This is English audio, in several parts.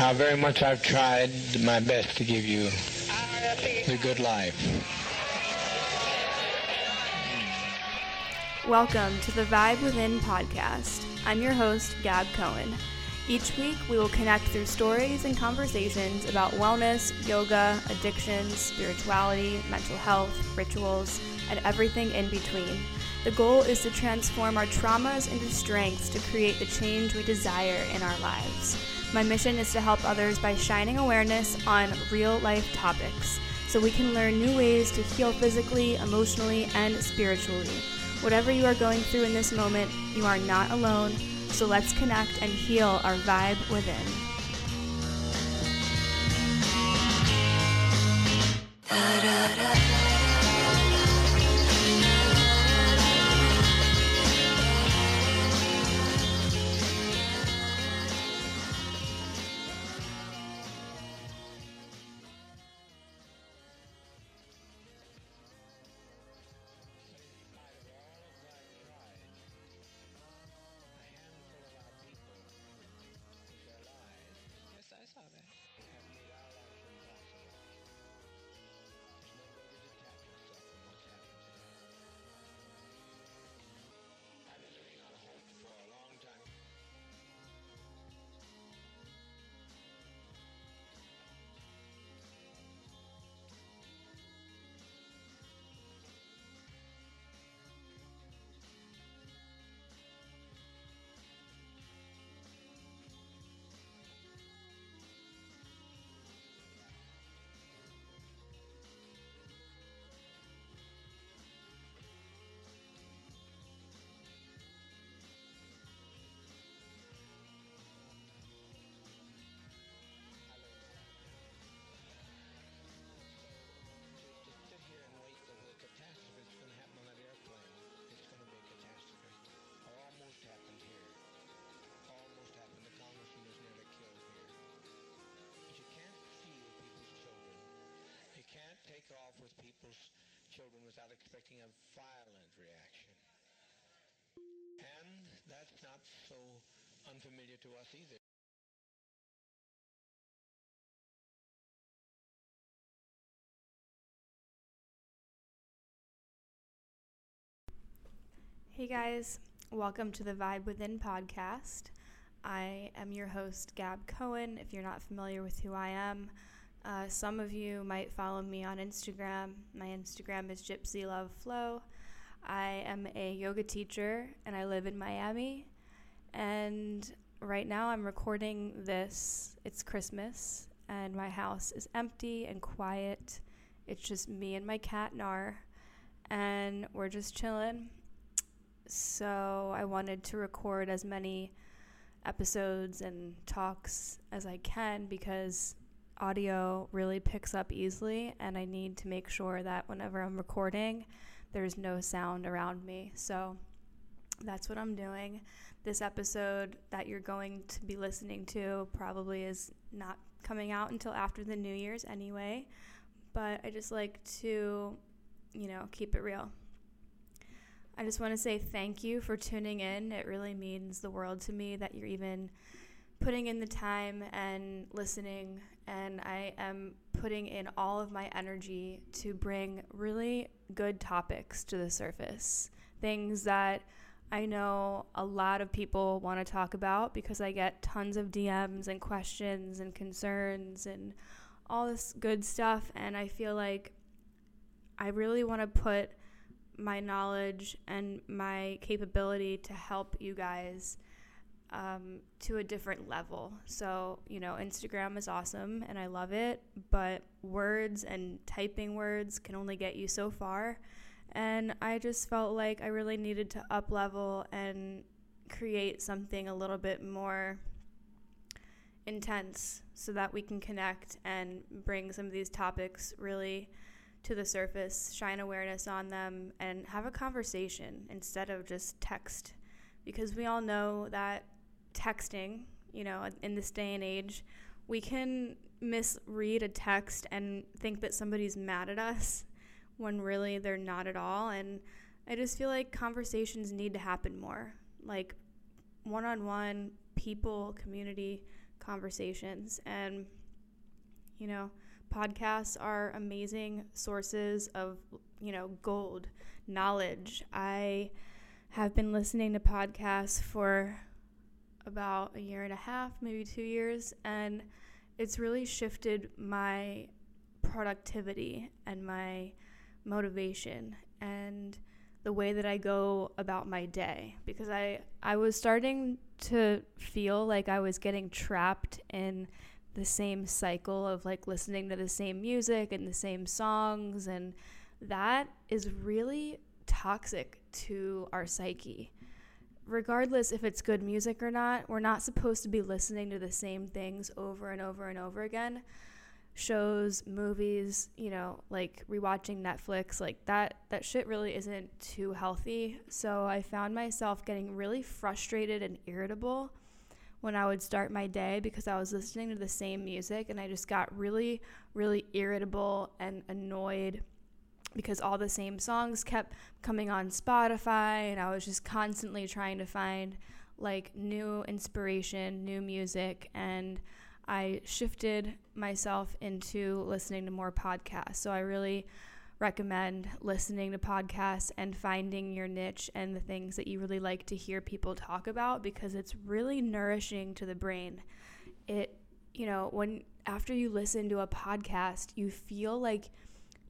How very much I've tried my best to give you the good life. Welcome to the Vibe Within podcast. I'm your host, Gab Cohen. Each week, we will connect through stories and conversations about wellness, yoga, addictions, spirituality, mental health, rituals, and everything in between. The goal is to transform our traumas into strengths to create the change we desire in our lives. My mission is to help others by shining awareness on real life topics so we can learn new ways to heal physically, emotionally, and spiritually Whatever you are going through in this moment, you are not alone, so let's connect and heal our vibe within. Da, da, da. Expecting a violent reaction. And that's not so unfamiliar to us either. Hey guys, welcome to the Vibe Within podcast. I am your host, Gab Cohen. If you're not familiar with who I am, uh, some of you might follow me on Instagram. My Instagram is Gypsy Love Flow. I am a yoga teacher and I live in Miami. And right now I'm recording this. It's Christmas and my house is empty and quiet. It's just me and my cat Nar, and we're just chilling. So I wanted to record as many episodes and talks as I can because audio really picks up easily, and I need to make sure that whenever I'm recording, there's no sound around me. So that's what I'm doing. This episode that you're going to be listening to probably is not coming out until after the New Year's anyway, but I just like to, you know, keep it real. I just want to say thank you for tuning in. It really means the world to me that you're even putting in the time and listening and I am putting in all of my energy to bring really good topics to the surface. Things that I know a lot of people want to talk about because I get tons of DMs and questions and concerns and all this good stuff. And I feel like I really want to put my knowledge and my capability to help you guys um, to a different level. So, you know, Instagram is awesome and I love it, but words and typing words can only get you so far. And I just felt like I really needed to up level and create something a little bit more intense so that we can connect and bring some of these topics really to the surface, shine awareness on them, and have a conversation instead of just text. Because we all know that texting, you know, in this day and age, we can misread a text and think that somebody's mad at us when really they're not at all. And I just feel like conversations need to happen more like one on one, people, community conversations. And, you know, podcasts are amazing sources of, you know, gold, knowledge. I have been listening to podcasts for about a year and a half, maybe two years, and it's really shifted my productivity and my motivation and the way that I go about my day because I I was starting to feel like I was getting trapped in the same cycle of like listening to the same music and the same songs and that is really toxic to our psyche. Regardless if it's good music or not, we're not supposed to be listening to the same things over and over and over again shows, movies, you know, like rewatching Netflix, like that that shit really isn't too healthy. So I found myself getting really frustrated and irritable when I would start my day because I was listening to the same music and I just got really really irritable and annoyed because all the same songs kept coming on Spotify and I was just constantly trying to find like new inspiration, new music and I shifted myself into listening to more podcasts. So I really recommend listening to podcasts and finding your niche and the things that you really like to hear people talk about because it's really nourishing to the brain. It, you know, when after you listen to a podcast, you feel like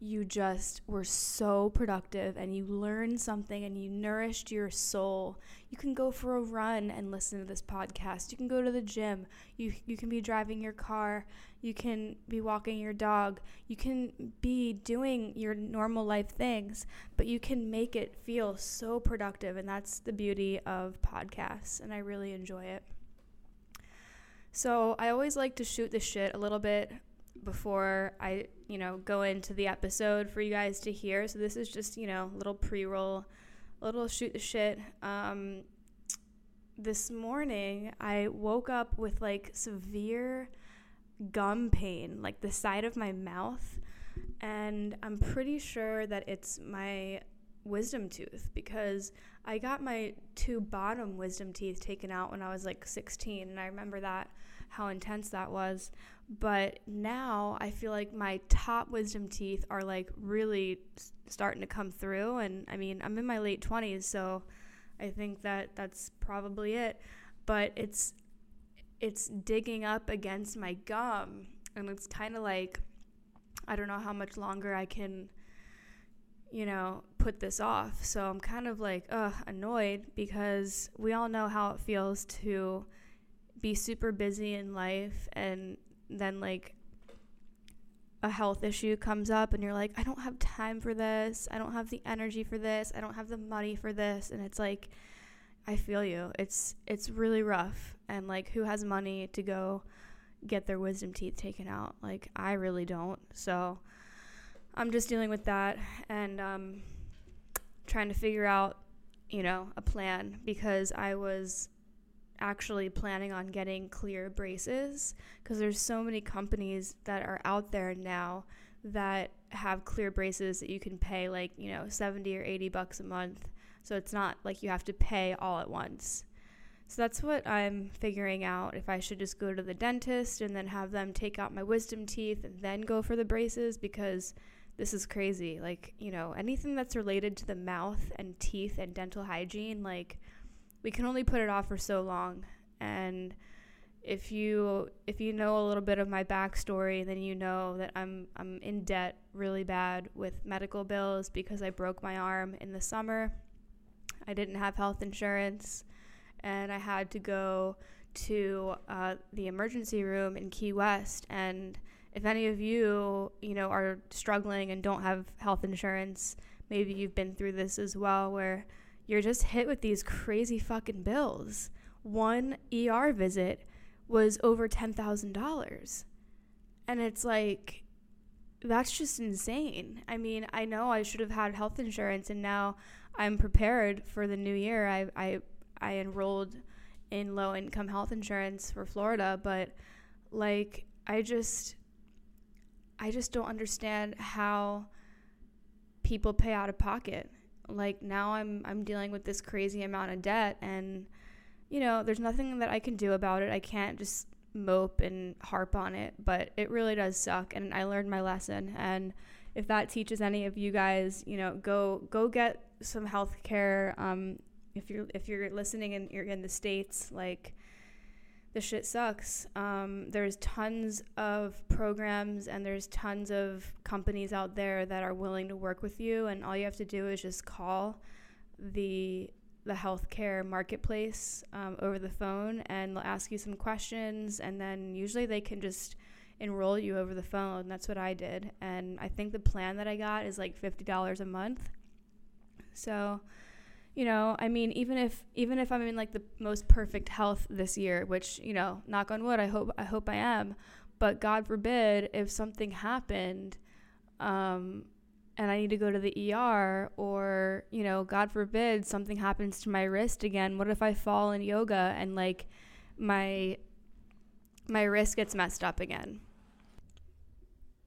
you just were so productive and you learned something and you nourished your soul. You can go for a run and listen to this podcast. You can go to the gym. You you can be driving your car. You can be walking your dog. You can be doing your normal life things, but you can make it feel so productive and that's the beauty of podcasts and I really enjoy it. So, I always like to shoot the shit a little bit before I, you know, go into the episode for you guys to hear. So this is just, you know, little pre-roll, a little shoot the shit. Um, this morning I woke up with like severe gum pain, like the side of my mouth, and I'm pretty sure that it's my wisdom tooth because I got my two bottom wisdom teeth taken out when I was like 16 and I remember that how intense that was but now I feel like my top wisdom teeth are like really starting to come through and I mean I'm in my late 20s so I think that that's probably it but it's it's digging up against my gum and it's kind of like I don't know how much longer I can you know, put this off. So I'm kind of like, ugh, annoyed because we all know how it feels to be super busy in life and then like a health issue comes up and you're like, I don't have time for this. I don't have the energy for this. I don't have the money for this. And it's like, I feel you. It's it's really rough. And like who has money to go get their wisdom teeth taken out? Like I really don't. So I'm just dealing with that and um, trying to figure out, you know, a plan because I was actually planning on getting clear braces because there's so many companies that are out there now that have clear braces that you can pay like, you know, 70 or 80 bucks a month. So it's not like you have to pay all at once. So that's what I'm figuring out if I should just go to the dentist and then have them take out my wisdom teeth and then go for the braces because this is crazy. Like, you know, anything that's related to the mouth and teeth and dental hygiene, like, we can only put it off for so long. And if you if you know a little bit of my backstory, then you know that I'm I'm in debt really bad with medical bills because I broke my arm in the summer. I didn't have health insurance, and I had to go to uh, the emergency room in Key West. And if any of you, you know, are struggling and don't have health insurance, maybe you've been through this as well, where you're just hit with these crazy fucking bills. One ER visit was over $10,000. And it's like, that's just insane. I mean, I know I should have had health insurance and now I'm prepared for the new year. I, I, I enrolled in low income health insurance for Florida, but like, I just, I just don't understand how people pay out of pocket. Like now I'm I'm dealing with this crazy amount of debt and you know, there's nothing that I can do about it. I can't just mope and harp on it, but it really does suck and I learned my lesson and if that teaches any of you guys, you know, go go get some health care um, if you're if you're listening and you're in the states like the shit sucks. Um, there's tons of programs and there's tons of companies out there that are willing to work with you, and all you have to do is just call the the healthcare marketplace um, over the phone, and they'll ask you some questions, and then usually they can just enroll you over the phone. That's what I did, and I think the plan that I got is like fifty dollars a month. So you know i mean even if even if i'm in like the most perfect health this year which you know knock on wood i hope i hope i am but god forbid if something happened um and i need to go to the er or you know god forbid something happens to my wrist again what if i fall in yoga and like my my wrist gets messed up again?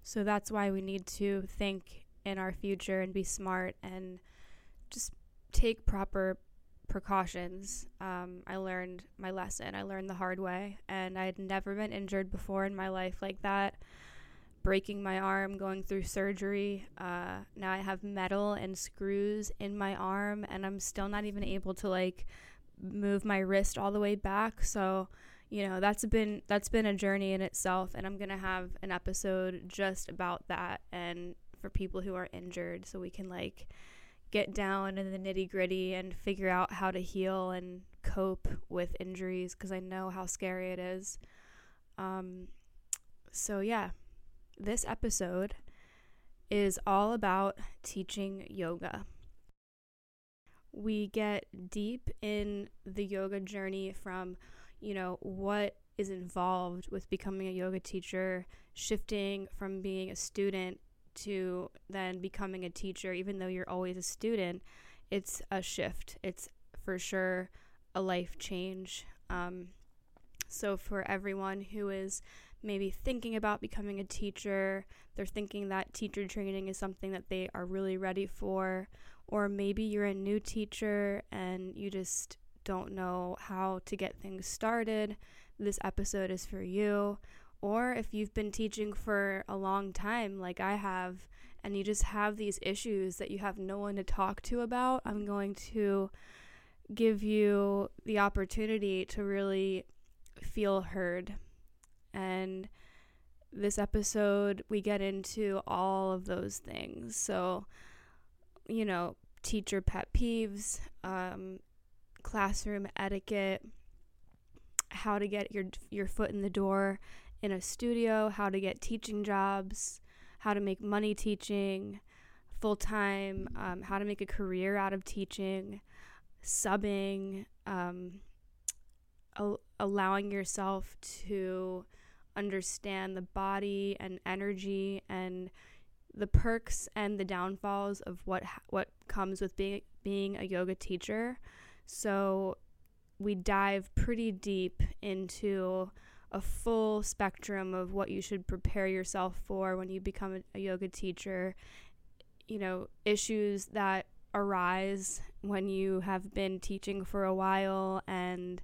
So that's why we need to think in our future and be smart and just take proper precautions. Um, I learned my lesson. I learned the hard way, and I had never been injured before in my life like that. Breaking my arm, going through surgery. Uh, now I have metal and screws in my arm, and I'm still not even able to like move my wrist all the way back. So, you know, that's been that's been a journey in itself, and I'm gonna have an episode just about that and for people who are injured, so we can like get down in the nitty gritty and figure out how to heal and cope with injuries because I know how scary it is. Um, so, yeah, this episode is all about teaching yoga. We get deep in the yoga journey from, you know, what is involved with becoming a yoga teacher, shifting from being a student to then becoming a teacher, even though you're always a student, it's a shift. It's for sure a life change. Um, so, for everyone who is maybe thinking about becoming a teacher, they're thinking that teacher training is something that they are really ready for, or maybe you're a new teacher and you just don't know how to get things started, this episode is for you or if you've been teaching for a long time, like I have, and you just have these issues that you have no one to talk to about, I'm going to give you the opportunity to really feel heard. And this episode, we get into all of those things. So, you know, teacher pet peeves, um, classroom etiquette, how to get your your foot in the door in a studio, how to get teaching jobs, how to make money teaching full time, um, how to make a career out of teaching, subbing, um, al- allowing yourself to understand the body and energy and the perks and the downfalls of what ha- what comes with being being a yoga teacher. So we dive pretty deep into a full spectrum of what you should prepare yourself for when you become a, yoga teacher. You know, issues that arise when you have been teaching for a while and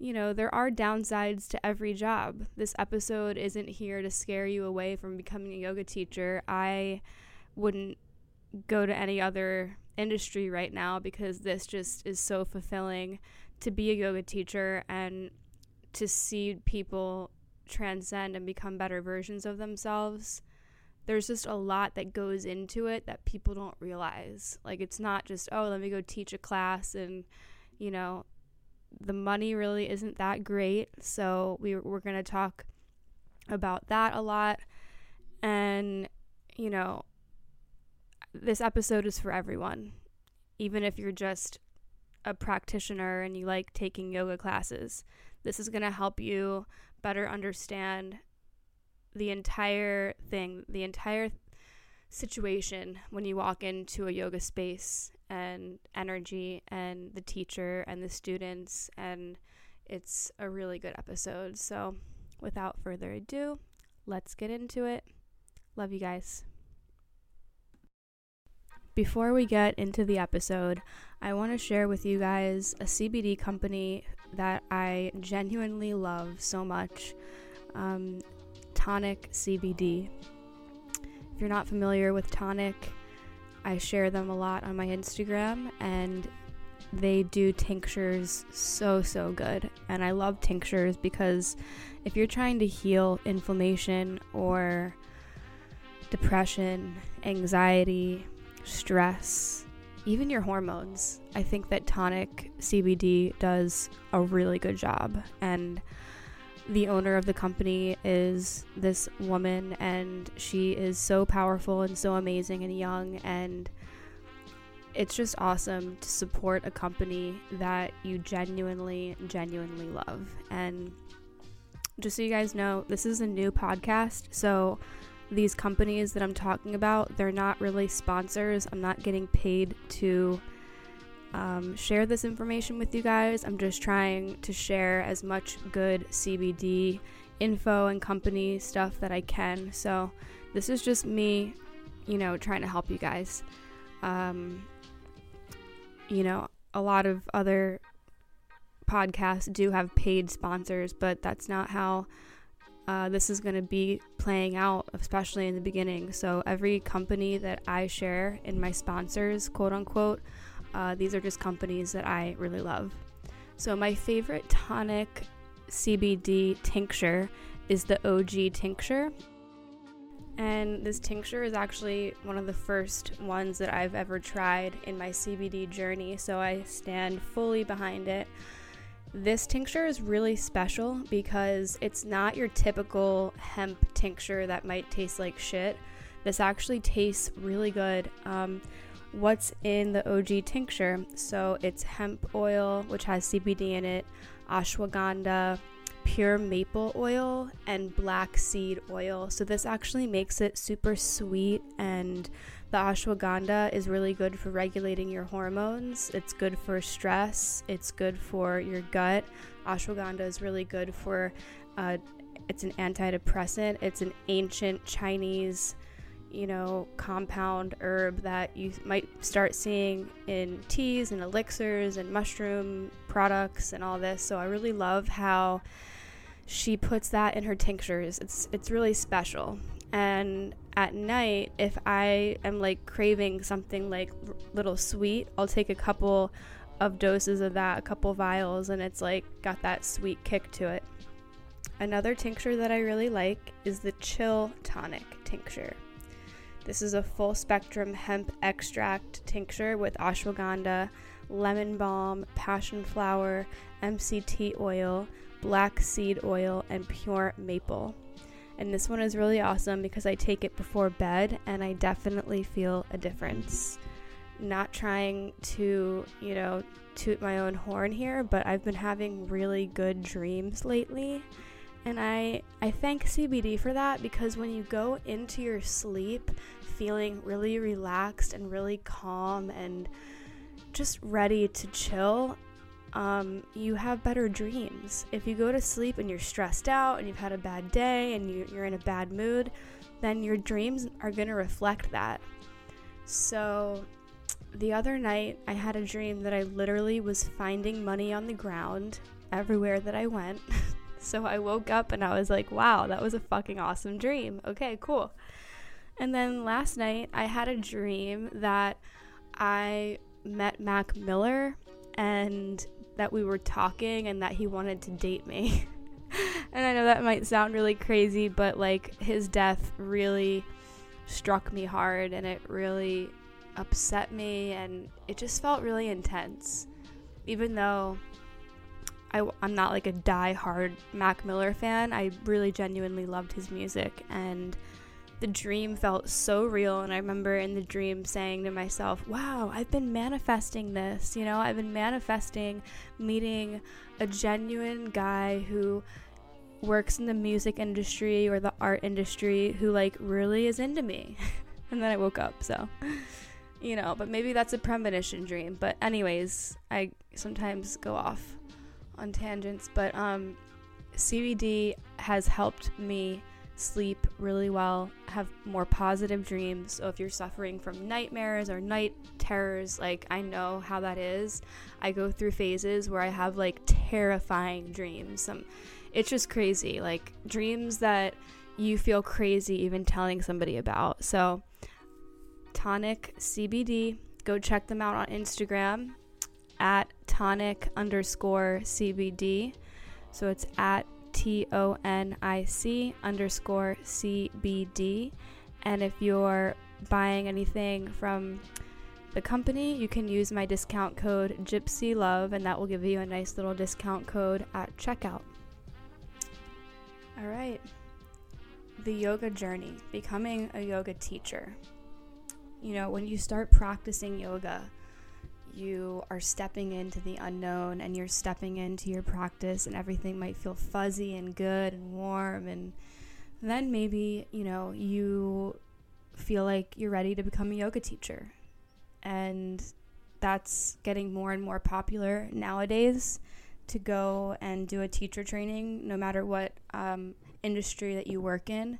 you know, there are downsides to every job. This episode isn't here to scare you away from becoming a yoga teacher. I wouldn't go to any other industry right now because this just is so fulfilling to be a yoga teacher and to see people transcend and become better versions of themselves there's just a lot that goes into it that people don't realize like it's not just oh let me go teach a class and you know the money really isn't that great. So we, we're going to talk about that a lot. And, you know, this episode is for everyone, even if you're just a practitioner and you like taking yoga classes. This is going to help you better understand the entire thing, the entire situation when you walk into a yoga space and energy and the teacher and the students and it's a really good episode. So, without further ado, let's get into it. Love you guys. Before we get into the episode, I want to share with you guys a CBD company that I genuinely love so much um, Tonic CBD. If you're not familiar with Tonic, I share them a lot on my Instagram and they do tinctures so, so good. And I love tinctures because if you're trying to heal inflammation or depression, anxiety, stress, even your hormones, I think that tonic CBD does a really good job. And the owner of the company is this woman, and she is so powerful and so amazing and young. And it's just awesome to support a company that you genuinely, genuinely love. And just so you guys know, this is a new podcast. So these companies that I'm talking about, they're not really sponsors. I'm not getting paid to um, share this information with you guys. I'm just trying to share as much good CBD info and company stuff that I can. So this is just me, you know, trying to help you guys. Um, you know, a lot of other podcasts do have paid sponsors, but that's not how uh, this is going to be playing out, especially in the beginning. So, every company that I share in my sponsors, quote unquote, uh, these are just companies that I really love. So, my favorite tonic CBD tincture is the OG tincture. And this tincture is actually one of the first ones that I've ever tried in my CBD journey, so I stand fully behind it. This tincture is really special because it's not your typical hemp tincture that might taste like shit. This actually tastes really good. Um, what's in the OG tincture? So it's hemp oil, which has CBD in it, ashwagandha, pure maple oil, and black seed oil. So this actually makes it super sweet and the ashwagandha is really good for regulating your hormones. It's good for stress. It's good for your gut. Ashwagandha is really good for, uh, it's an antidepressant. It's an ancient Chinese, you know, compound herb that you might start seeing in teas and elixirs and mushroom products and all this. So I really love how she puts that in her tinctures. It's it's really special. And at night, if I am like craving something like r- little sweet, I'll take a couple of doses of that, a couple vials, and it's like got that sweet kick to it. Another tincture that I really like is the Chill Tonic tincture. This is a full spectrum hemp extract tincture with ashwagandha, lemon balm, passion flower, MCT oil, black seed oil, and pure maple. And this one is really awesome because I take it before bed and I definitely feel a difference. Not trying to, you know, toot my own horn here, but I've been having really good dreams lately. And I I thank CBD for that because when you go into your sleep feeling really relaxed and really calm and just ready to chill, um, you have better dreams. If you go to sleep and you're stressed out and you've had a bad day and you, you're in a bad mood, then your dreams are going to reflect that. So, the other night, I had a dream that I literally was finding money on the ground everywhere that I went. so, I woke up and I was like, wow, that was a fucking awesome dream. Okay, cool. And then last night, I had a dream that I met Mac Miller and that we were talking and that he wanted to date me. and I know that might sound really crazy, but like his death really struck me hard and it really upset me and it just felt really intense. Even though I, am not like a die-hard Mac Miller fan. I really genuinely loved his music, and the dream felt so real. And I remember in the dream saying to myself, wow, I've been manifesting this. You know, I've been manifesting meeting a genuine guy who works in the music industry or the art industry who like really is into me. and then I woke up, so you know, but maybe that's a premonition dream. But anyways, I sometimes go off on tangents, but um CBD has helped me sleep really well, have more positive dreams. So if you're suffering from nightmares or night terrors, like I know how that is. I go through phases where I have like terrifying dreams. Some it's just crazy. Like dreams that you feel crazy even telling somebody about. So Tonic CBD, go check them out on Instagram at tonic underscore CBD. So it's at T O N I C underscore C B D. And if you're buying anything from the company, you can use my discount code Gypsy Love, and that will give you a nice little discount code at checkout. All right. The yoga journey, becoming a yoga teacher. You know, when you start practicing yoga, you are stepping into the unknown and you're stepping into your practice, and everything might feel fuzzy and good and warm. And then maybe, you know, you feel like you're ready to become a yoga teacher. And that's getting more and more popular nowadays to go and do a teacher training, no matter what um, industry that you work in.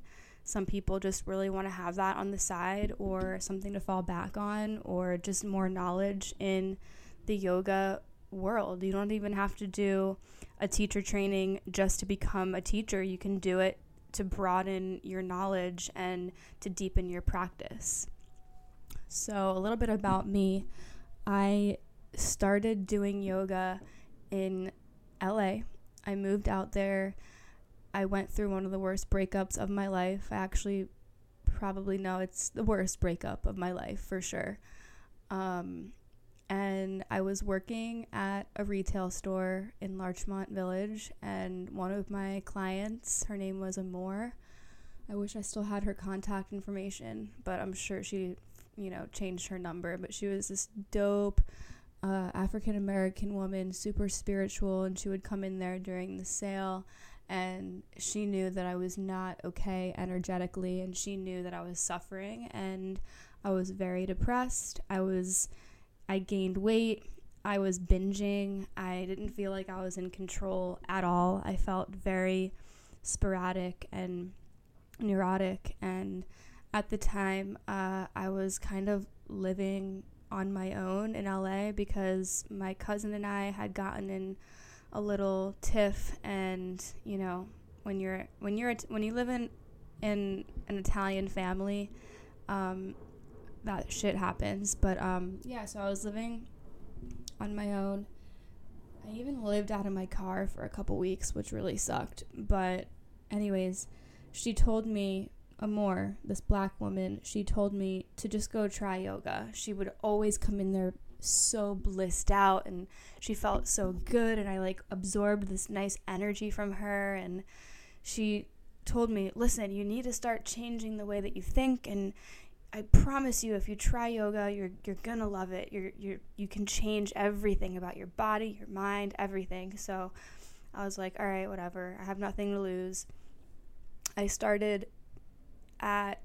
Some people just really want to have that on the side or something to fall back on or just more knowledge in the yoga world. You don't even have to do a teacher training just to become a teacher. You can do it to broaden your knowledge and to deepen your practice. So, a little bit about me. I started doing yoga in LA. I moved out there. I went through one of the worst breakups of my life. I actually probably know it's the worst breakup of my life for sure. Um, and I was working at a retail store in Larchmont Village, and one of my clients, her name was Amore. I wish I still had her contact information, but I'm sure she, you know, changed her number. But she was this dope uh, African American woman, super spiritual, and she would come in there during the sale. And she knew that I was not okay energetically, and she knew that I was suffering, and I was very depressed. I was, I gained weight. I was binging. I didn't feel like I was in control at all. I felt very sporadic and neurotic. And at the time, uh, I was kind of living on my own in LA because my cousin and I had gotten in a little tiff and you know when you're when you're when you live in in an Italian family um, that shit happens. But um, yeah so I was living on my own. I even lived out of my car for a couple weeks which really sucked. But anyways she told me Amore, this black woman, she told me to just go try yoga. She would always come in there so blissed out and she felt so good and I like absorbed this nice energy from her and she told me, "Listen, you need to start changing the way that you think and I promise you if you try yoga, you're you're going to love it. You're you you can change everything about your body, your mind, everything." So I was like, "All right, whatever. I have nothing to lose." I started at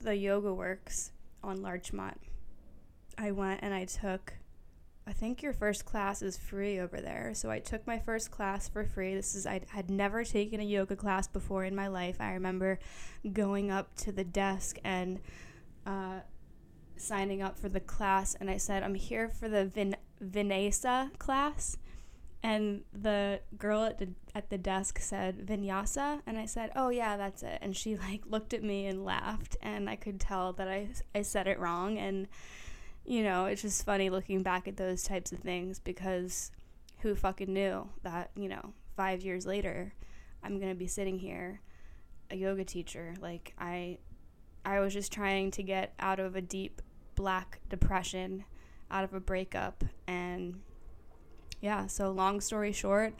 the Yoga Works on Larchmont. I went and I took I think your first class is free over there. So I took my first class for free. This is I had never taken a yoga class before in my life. I remember going up to the desk and uh, signing up for the class, and I said, "I'm here for the Vin- Vinyasa class." and the girl at the at the desk said vinyasa and i said oh yeah that's it and she like looked at me and laughed and i could tell that i i said it wrong and you know it's just funny looking back at those types of things because who fucking knew that you know 5 years later i'm going to be sitting here a yoga teacher. Like i i was just trying to get out of a deep black depression out of a breakup and yeah, so long story short,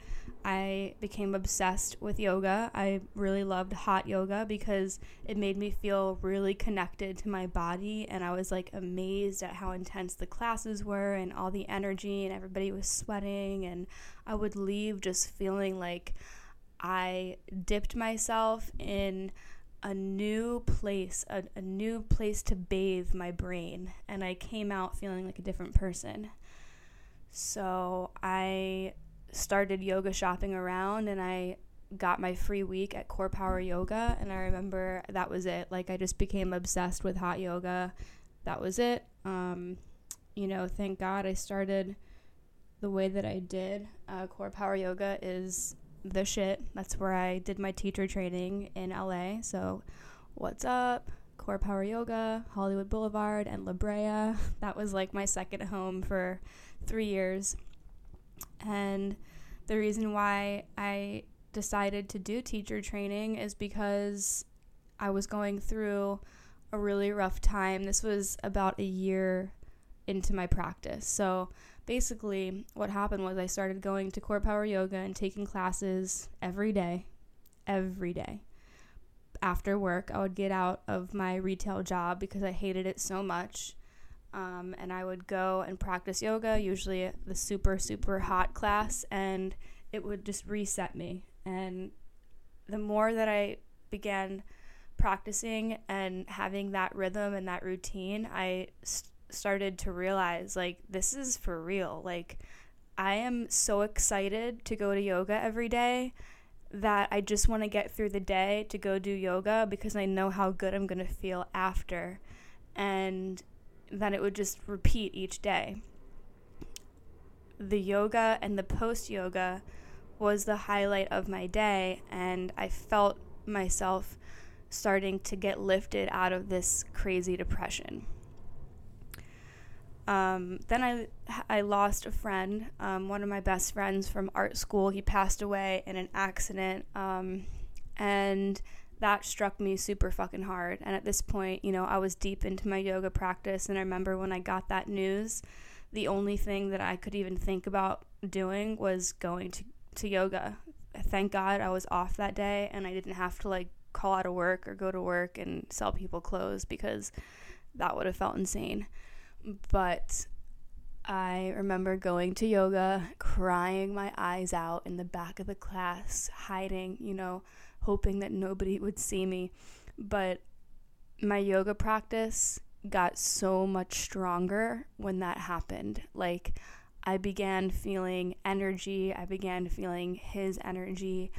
I became obsessed with yoga. I really loved hot yoga because it made me feel really connected to my body. And I was like amazed at how intense the classes were and all the energy, and everybody was sweating. And I would leave just feeling like I dipped myself in a new place, a, a new place to bathe my brain. And I came out feeling like a different person. So I started yoga shopping around and I got my free week at Core Power Yoga. And I remember that was it. Like, I just became obsessed with hot yoga. That was it. Um, you know, thank God I started the way that I did. Uh, Core Power Yoga is the shit. That's where I did my teacher training in LA. So, what's up? Core Power Yoga, Hollywood Boulevard, and La Brea. That was like my second home for three years. And the reason why I decided to do teacher training is because I was going through a really rough time. This was about a year into my practice. So basically, what happened was I started going to Core Power Yoga and taking classes every day, every day. After work, I would get out of my retail job because I hated it so much um, and I would go and practice yoga, usually the super, super hot class, and it would just reset me. And the more that I began practicing and having that rhythm and that routine, I st- started to realize like, this is for real. Like, I am so excited to go to yoga every day that I just want to get through the day to go do yoga because I know how good I'm going to feel after. And then it would just repeat each day. The yoga and the post yoga was the highlight of my day, and I felt myself starting to get lifted out of this crazy depression. Um, then I, I lost a friend, um, one of my best friends from art school. He passed away in an accident. Um, and that struck me super fucking hard. And at this point, you know, I was deep into my yoga practice. And I remember when I got that news, the only thing that I could even think about doing was going to, to yoga. Thank God I was off that day and I didn't have to like call out of work or go to work and sell people clothes because that would have felt insane. But I remember going to yoga, crying my eyes out in the back of the class, hiding, you know, hoping that nobody would see me. But my yoga practice got so much stronger when that happened. Like, I began feeling energy, I began feeling his energy.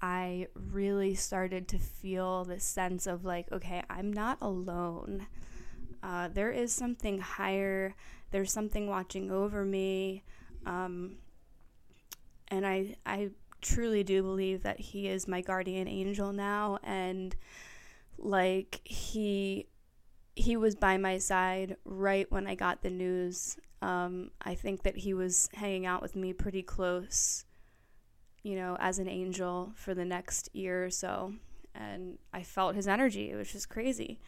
I really started to feel this sense of like, okay, I'm not alone. Uh, there is something higher, there's something watching over me. Um, and I, I truly do believe that he is my guardian angel now and like he he was by my side right when I got the news. Um, I think that he was hanging out with me pretty close, you know, as an angel for the next year or so. And I felt his energy. It was just crazy.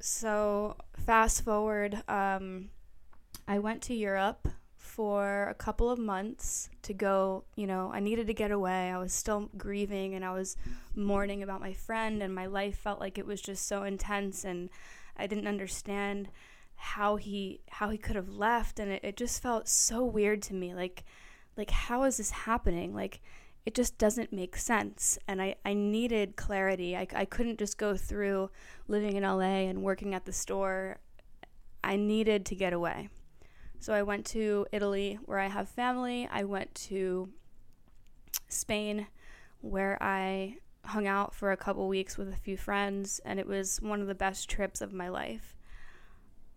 So, fast forward, um, I went to Europe for a couple of months to go, you know, I needed to get away. I was still grieving and I was mourning about my friend and my life felt like it was just so intense and I didn't understand how he how he could have left and it, it just felt so weird to me like like how is this happening? Like it just doesn't make sense and i, I needed clarity. I, I couldn't just go through living in la and working at the store. I needed to get away so I went to Italy where I have family. I went to Spain where I hung out for a couple weeks with a few friends, and it was one of the best trips of my life.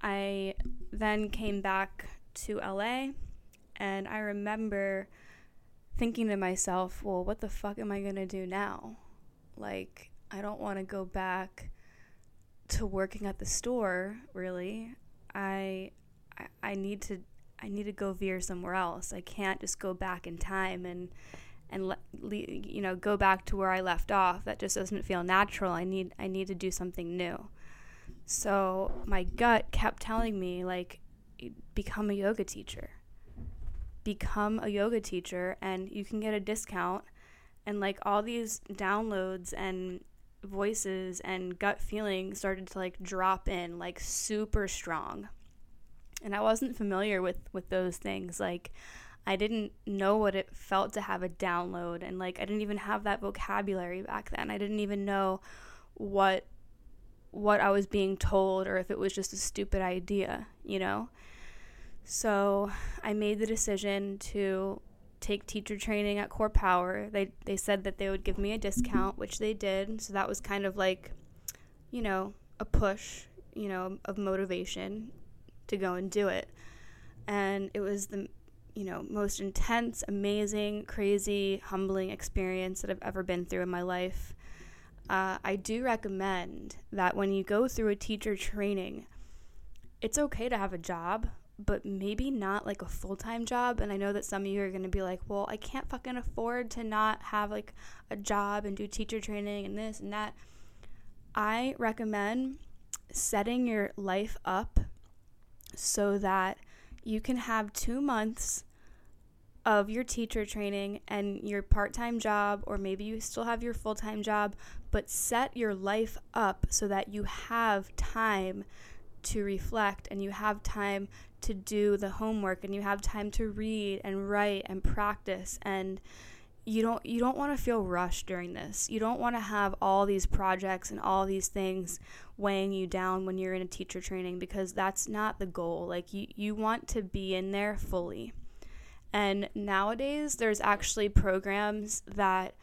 I then came back to LA, and I remember thinking to myself, well, what the fuck am I gonna do now? Like, I don't wanna go back to working at the store, really. I I, I need to I need to go veer somewhere else. I can't just go back in time and and le- le- you know go back to where I left off. That just doesn't feel natural. I need I need to do something new. So my gut kept telling me like become a yoga teacher. become a yoga teacher and you can get a discount and like all these downloads and voices and gut feeling started to like drop in like super strong and i wasn't familiar with with those things like i didn't know what it felt to have a download and like i didn't even have that vocabulary back then i didn't even know what what i was being told or if it was just a stupid idea you know so i made the decision to take teacher training at Core Power. They they said that they would give me a discount, which they did. So that was kind of like, you know, a push, you know, of motivation to go and do it. And it was the you know, most intense, amazing, crazy, humbling experience that I've ever been through in my life. Uh, I do recommend that when you go through a teacher training, it's okay to have a job but maybe not like a full time job. And I know that some of you are going to be like, well, I can't fucking afford to not have like a job and do teacher training and this and that. I recommend setting your life up so that you can have two months of your teacher training and your part time job, or maybe you still have your full time job, but set your life up so that you have time to reflect and you have time to do the homework and you have time to read and write and practice and you don't you don't want to feel rushed during this. You don't want to have all these projects and all these things weighing you down when you're in a teacher training because that's not the goal. Like you you want to be in there fully. And nowadays there's actually programs that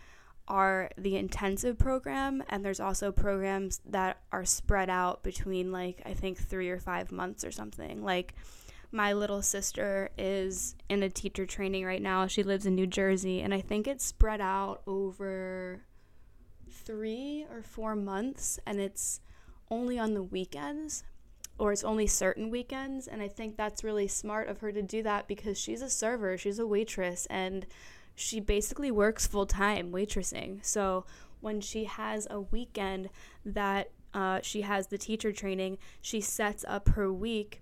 are the intensive program and there's also programs that are spread out between like I think 3 or 5 months or something. Like my little sister is in a teacher training right now. She lives in New Jersey and I think it's spread out over 3 or 4 months and it's only on the weekends or it's only certain weekends and I think that's really smart of her to do that because she's a server, she's a waitress and she basically works full time waitressing. So when she has a weekend that uh, she has the teacher training, she sets up her week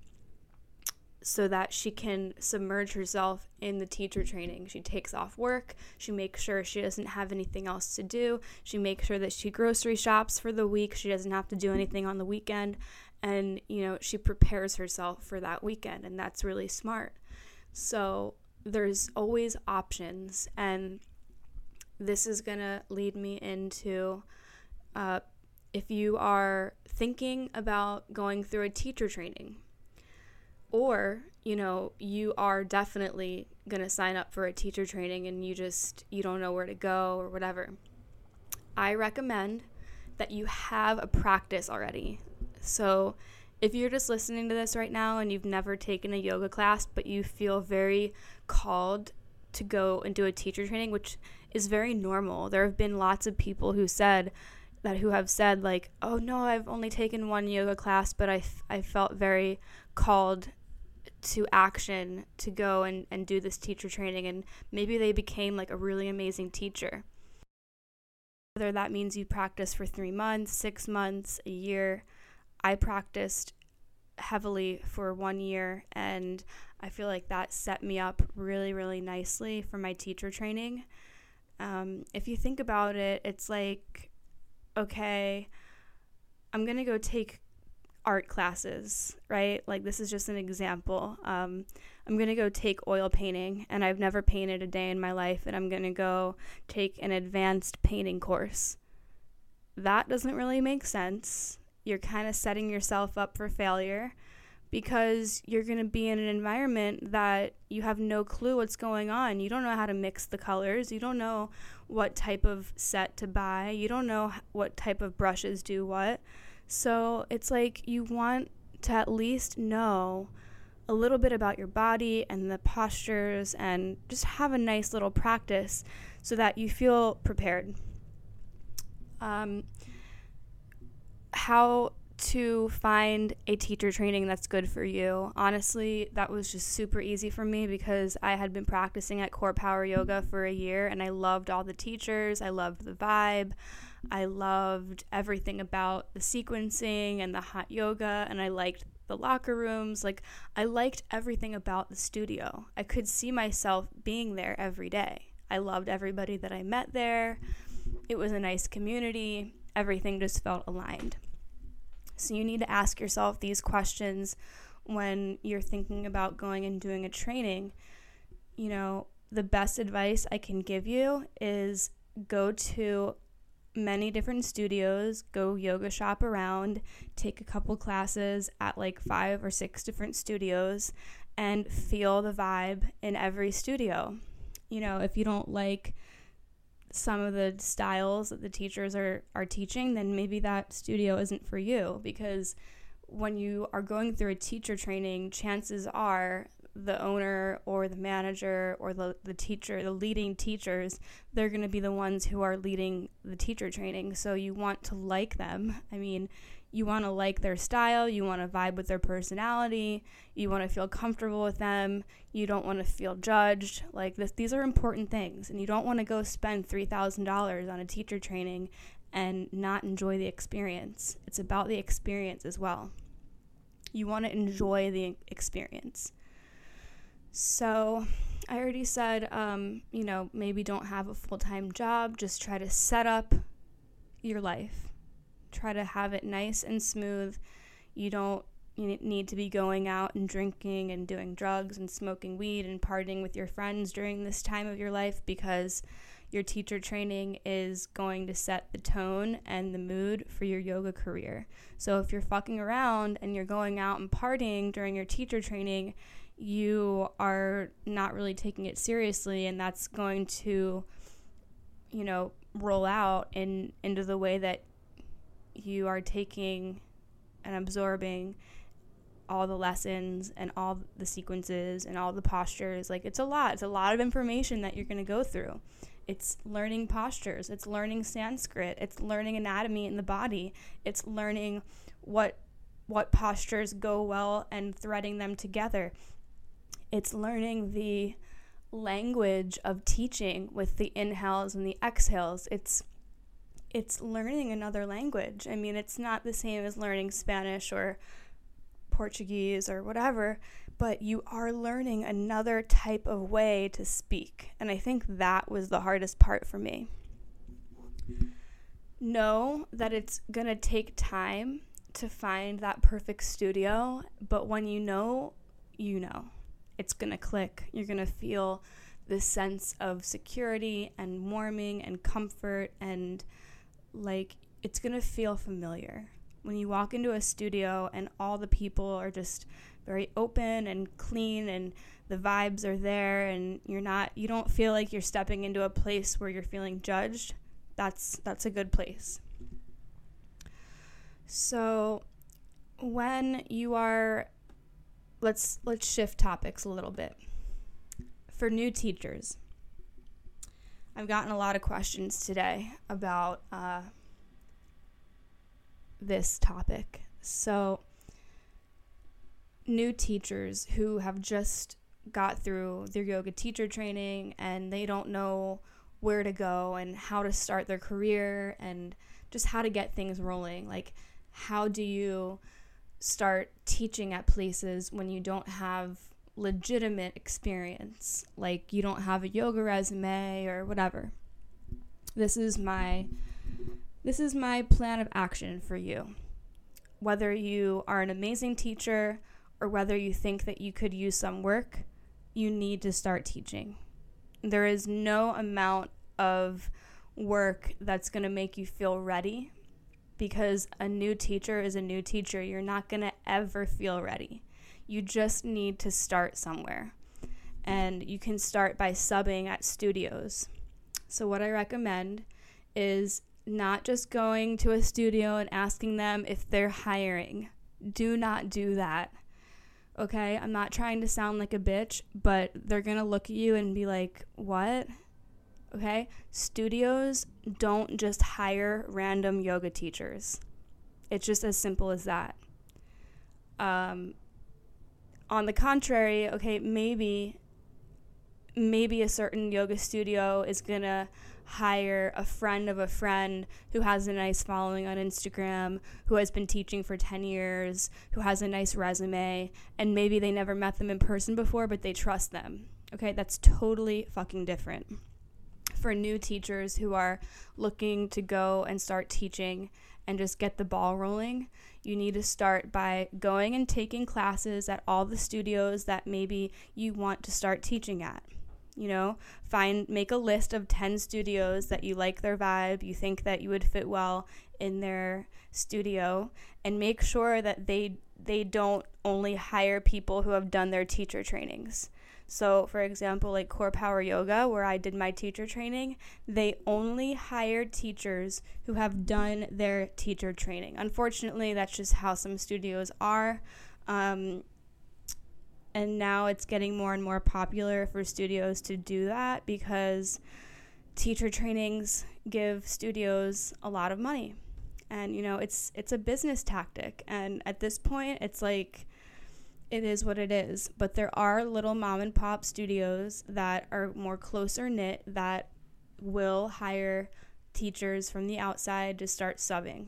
so that she can submerge herself in the teacher training. She takes off work, she makes sure she doesn't have anything else to do, she makes sure that she grocery shops for the week, she doesn't have to do anything on the weekend, and you know, she prepares herself for that weekend, and that's really smart. So, there's always options and this is going to lead me into uh, if you are thinking about going through a teacher training or you know you are definitely going to sign up for a teacher training and you just you don't know where to go or whatever. I recommend that you have a practice already. So if you're just listening to this right now and you've never taken a yoga class, but you feel very called to go and do a teacher training, which is very normal, there have been lots of people who said that who have said like, "Oh no, I've only taken one yoga class, but I, f- I felt very called to action to go and, and do this teacher training and maybe they became like a really amazing teacher whether that means you practice for three months six months a year I practiced heavily for one year and I feel like that set me up really, really nicely for my teacher training. Um, if you think about it, it's like, okay, I'm going to go take art classes, right? Like, this is just an example. Um, I'm going to go take oil painting, and I've never painted a day in my life, and I'm going to go take an advanced painting course. That doesn't really make sense you're kind of setting yourself up for failure because you're going to be in an environment that you have no clue what's going on. You don't know how to mix the colors. You don't know what type of set to buy. You don't know what type of brushes do what. So it's like you want to at least know a little bit about your body and the postures and just have a nice little practice so that you feel prepared. Um, how to find a teacher training that's good for you. Honestly, that was just super easy for me because I had been practicing at Core Power Yoga for a year and I loved all the teachers. I loved the vibe. I loved everything about the sequencing and the hot yoga and I liked the locker rooms. Like, I liked everything about the studio. I could see myself being there every day. I loved everybody that I met there. It was a nice community. Everything just felt aligned. So, you need to ask yourself these questions when you're thinking about going and doing a training. You know, the best advice I can give you is go to many different studios, go yoga shop around, take a couple classes at like five or six different studios, and feel the vibe in every studio. You know, if you don't like some of the styles that the teachers are, are teaching, then maybe that studio isn't for you because when you are going through a teacher training, chances are the owner or the manager or the, the teacher, the leading teachers, they're going to be the ones who are leading the teacher training. So you want to like them. I mean, you want to like their style, you want to vibe with their personality, you want to feel comfortable with them, you don't want to feel judged. Like this, these are important things, and you don't want to go spend $3,000 on a teacher training and not enjoy the experience. It's about the experience as well. You want to enjoy the experience. So, I already said, um, you know, maybe don't have a full time job, just try to set up your life. Try to have it nice and smooth. You don't you need to be going out and drinking and doing drugs and smoking weed and partying with your friends during this time of your life because your teacher training is going to set the tone and the mood for your yoga career. So if you're fucking around and you're going out and partying during your teacher training, you are not really taking it seriously and that's going to you know roll out in into the way that you are taking and absorbing all the lessons and all the sequences and all the postures. Like it's a lot. It's a lot of information that you're going to go through. It's learning postures. It's learning sanskrit. It's learning anatomy in the body. It's learning what what postures go well and threading them together it's learning the language of teaching with the inhales and the exhales. It's it's learning another language. I mean, it's not the same as learning Spanish or Portuguese or whatever, but you are learning another type of way to speak. And I think that was the hardest part for me. Know that it's going to take time to find that perfect studio, but when you know, you know it's going to click. You're going to feel this sense of security and warming and comfort and like it's going to feel familiar. When you walk into a studio and all the people are just very open and clean and the vibes are there and you're not you don't feel like you're stepping into a place where you're feeling judged, that's that's a good place. So when you are let's let's shift topics a little bit. For new teachers, I've gotten a lot of questions today about uh, this topic. So, new teachers who have just got through their yoga teacher training and they don't know where to go and how to start their career and just how to get things rolling. Like, how do you start teaching at places when you don't have legitimate experience, like you don't have a yoga resume or whatever. This is my this is my plan of action for you. Whether you are an amazing teacher or whether you think that you could use some work, you need to start teaching. There is no amount of work that's going to make you feel ready because a new teacher is a new teacher. You're not going to ever feel ready. You just need to start somewhere. And you can start by subbing at studios. So, what I recommend is not just going to a studio and asking them if they're hiring. Do not do that. Okay? I'm not trying to sound like a bitch, but they're going to look at you and be like, What? Okay? Studios don't just hire random yoga teachers. It's just as simple as that. Um, on the contrary, okay, maybe maybe a certain yoga studio is going to hire a friend of a friend who has a nice following on Instagram, who has been teaching for 10 years, who has a nice resume, and maybe they never met them in person before, but they trust them. Okay, that's totally fucking different. For new teachers who are looking to go and start teaching and just get the ball rolling, you need to start by going and taking classes at all the studios that maybe you want to start teaching at. You know, find make a list of 10 studios that you like their vibe, you think that you would fit well in their studio and make sure that they they don't only hire people who have done their teacher trainings. So, for example, like Core Power Yoga, where I did my teacher training, they only hired teachers who have done their teacher training. Unfortunately, that's just how some studios are. Um, and now it's getting more and more popular for studios to do that because teacher trainings give studios a lot of money and you know it's it's a business tactic and at this point it's like it is what it is. But there are little mom and pop studios that are more closer knit that will hire teachers from the outside to start subbing.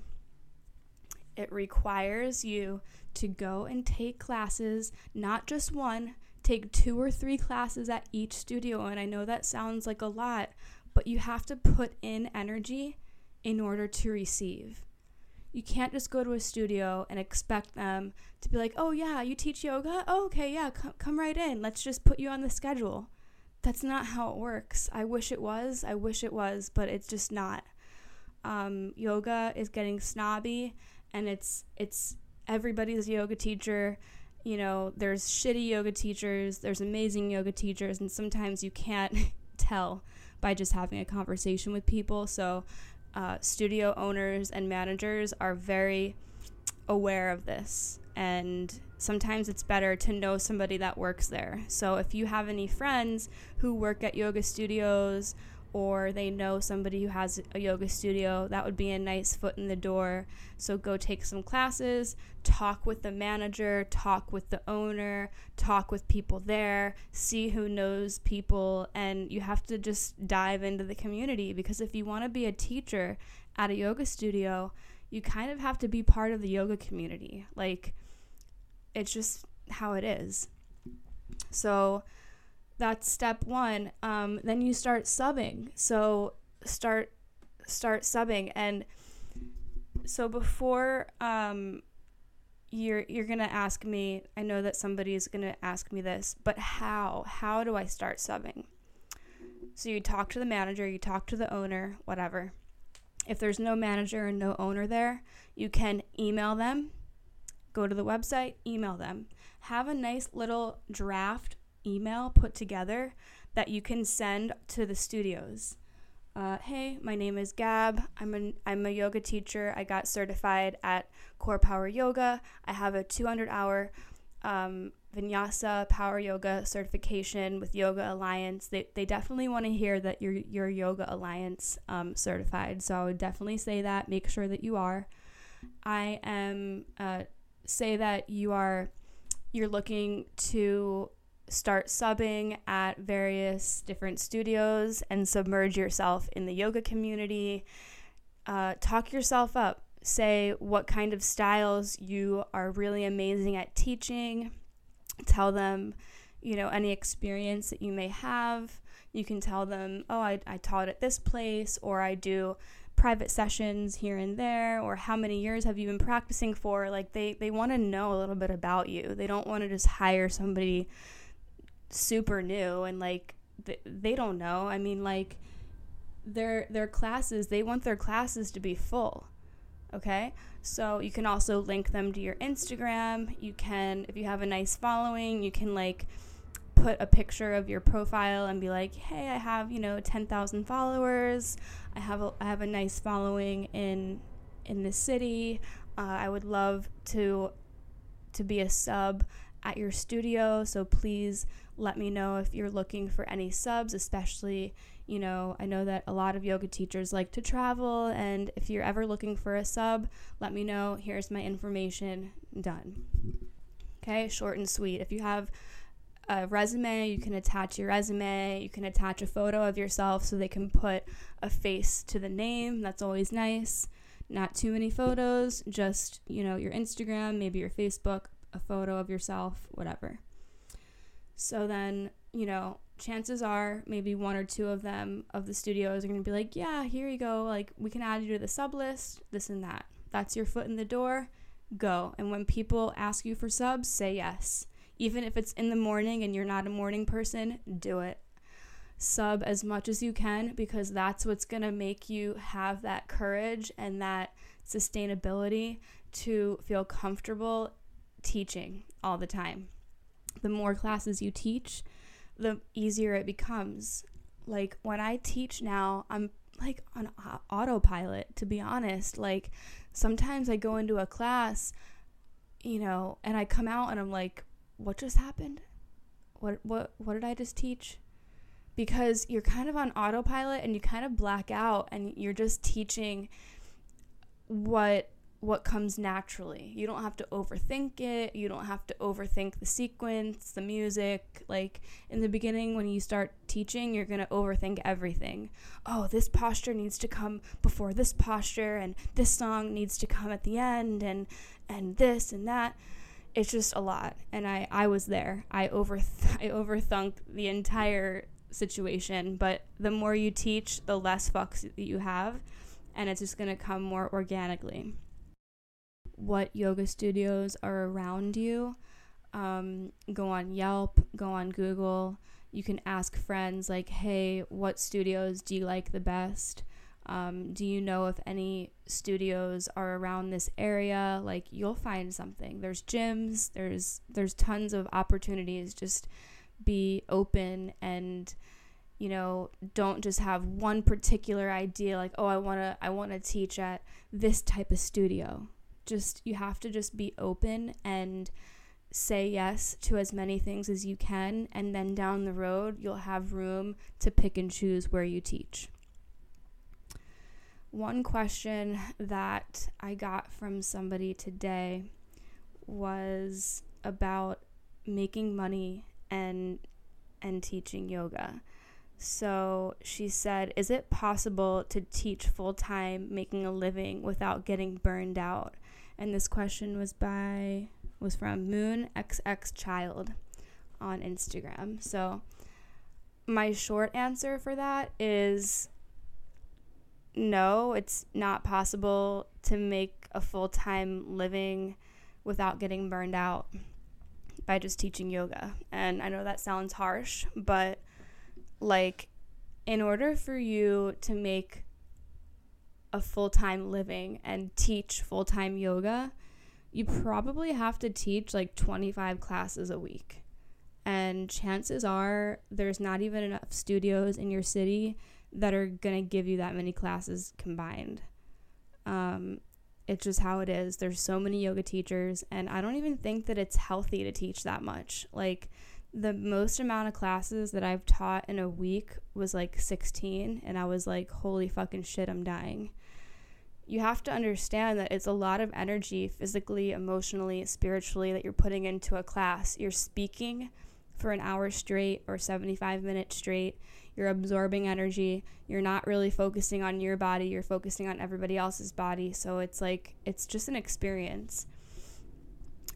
It requires you to go and take classes, not just one, take two or three classes at each studio. And I know that sounds like a lot, but you have to put in energy in order to receive. You can't just go to a studio and expect them to be like, oh, yeah, you teach yoga? Oh, okay, yeah, c- come right in. Let's just put you on the schedule. That's not how it works. I wish it was. I wish it was, but it's just not. Um, yoga is getting snobby and it's it's everybody's yoga teacher you know there's shitty yoga teachers there's amazing yoga teachers and sometimes you can't tell by just having a conversation with people so uh, studio owners and managers are very aware of this. And sometimes it's better to know somebody that works there. So if you have any friends who work at yoga studios or they know somebody who has a yoga studio, that would be a nice foot in the door. So go take some classes, talk with the manager, talk with the owner, talk with people there, see who knows people, and you have to just dive into the community because if you want to be a teacher at a yoga studio, you kind of have to be part of the yoga community. Like, it's just how it is. So, that's step one. Um, then you start subbing. So start start subbing, and so before um, you're you're gonna ask me. I know that somebody is gonna ask me this, but how? How do I start subbing? So you talk to the manager, you talk to the owner, whatever. If there's no manager and no owner there, you can email them. Go to the website, email them. Have a nice little draft email put together that you can send to the studios. Uh, hey, my name is Gab. I'm a, I'm a yoga teacher. I got certified at Core Power Yoga. I have a 200 hour um, Vinyasa Power Yoga certification with Yoga Alliance. They, they definitely want to hear that you're, you're Yoga Alliance um, certified. So I would definitely say that. Make sure that you are. I am, uh, say that you are, you're looking to start subbing at various different studios and submerge yourself in the yoga community. Uh, talk yourself up. Say what kind of styles you are really amazing at teaching. Tell them, you know, any experience that you may have. You can tell them, oh, I, I taught at this place, or I do private sessions here and there or how many years have you been practicing for like they they want to know a little bit about you they don't want to just hire somebody super new and like th- they don't know. I mean like their their classes, they want their classes to be full. Okay? So you can also link them to your Instagram. You can if you have a nice following, you can like put a picture of your profile and be like, "Hey, I have, you know, 10,000 followers. I have a I have a nice following in in this city. Uh, I would love to to be a sub at your studio. So please let me know if you're looking for any subs, especially, you know, I know that a lot of yoga teachers like to travel. And if you're ever looking for a sub, let me know. Here's my information. Done. Okay, short and sweet. If you have a resume, you can attach your resume, you can attach a photo of yourself so they can put a face to the name. That's always nice. Not too many photos, just, you know, your Instagram, maybe your Facebook, a photo of yourself, whatever. So then, you know, chances are maybe one or two of them of the studios are going to be like, yeah, here you go. Like, we can add you to the sub list, this and that. That's your foot in the door. Go. And when people ask you for subs, say yes even if it's in the morning and you're not a morning person, do it. Sub as much as you can because that's what's going to make you have that courage and that sustainability to feel comfortable teaching all the time. The more classes you teach, the easier it becomes. Like when I teach now, I'm like on autopilot, to be honest. Like sometimes I go into a class, you know, and I come out and I'm like, what just happened? What what what did I just teach? Because you're kind of on autopilot and you kind of black out and you're just teaching what what comes naturally. You don't have to overthink it. You don't have to overthink the sequence, the music. Like in the beginning, when you start teaching, you're going to overthink everything. Oh, this posture needs to come before this posture, and this song needs to come at the end, and, and this and that it's just a lot and i i was there i over i overthunk the entire situation but the more you teach the less fucks that you have and it's just going to come more organically what yoga studios are around you um, go on yelp go on google you can ask friends like hey what studios do you like the best um, do you know if any studios are around this area? Like you'll find something. There's gyms. There's there's tons of opportunities. Just be open and you know don't just have one particular idea like oh i want to i want to teach at this type of studio just you have to just be open and say yes to as many things as you can and then down the road you'll have room to pick and choose where you teach one question that I got from somebody today was about making money and and teaching yoga. So she said, "Is it possible to teach full-time making a living without getting burned out?" And this question was by was from Moon XX Child on Instagram. So my short answer for that is no, it's not possible to make a full time living without getting burned out by just teaching yoga. And I know that sounds harsh, but like, in order for you to make a full time living and teach full time yoga, you probably have to teach like 25 classes a week. And chances are there's not even enough studios in your city that are going to give you that many classes combined. Um, it's just how it is. There's so many yoga teachers, and I don't even think that it's healthy to teach that much. Like, the most amount of classes that I've taught in a week was like 16, and I was like, holy fucking shit, I'm dying. You have to understand that it's a lot of energy, physically, emotionally, spiritually, that you're putting into a class. You're speaking for an hour straight or 75 minutes straight. You're absorbing energy. You're not really focusing on your body. You're focusing on everybody else's body. So it's like it's just an experience.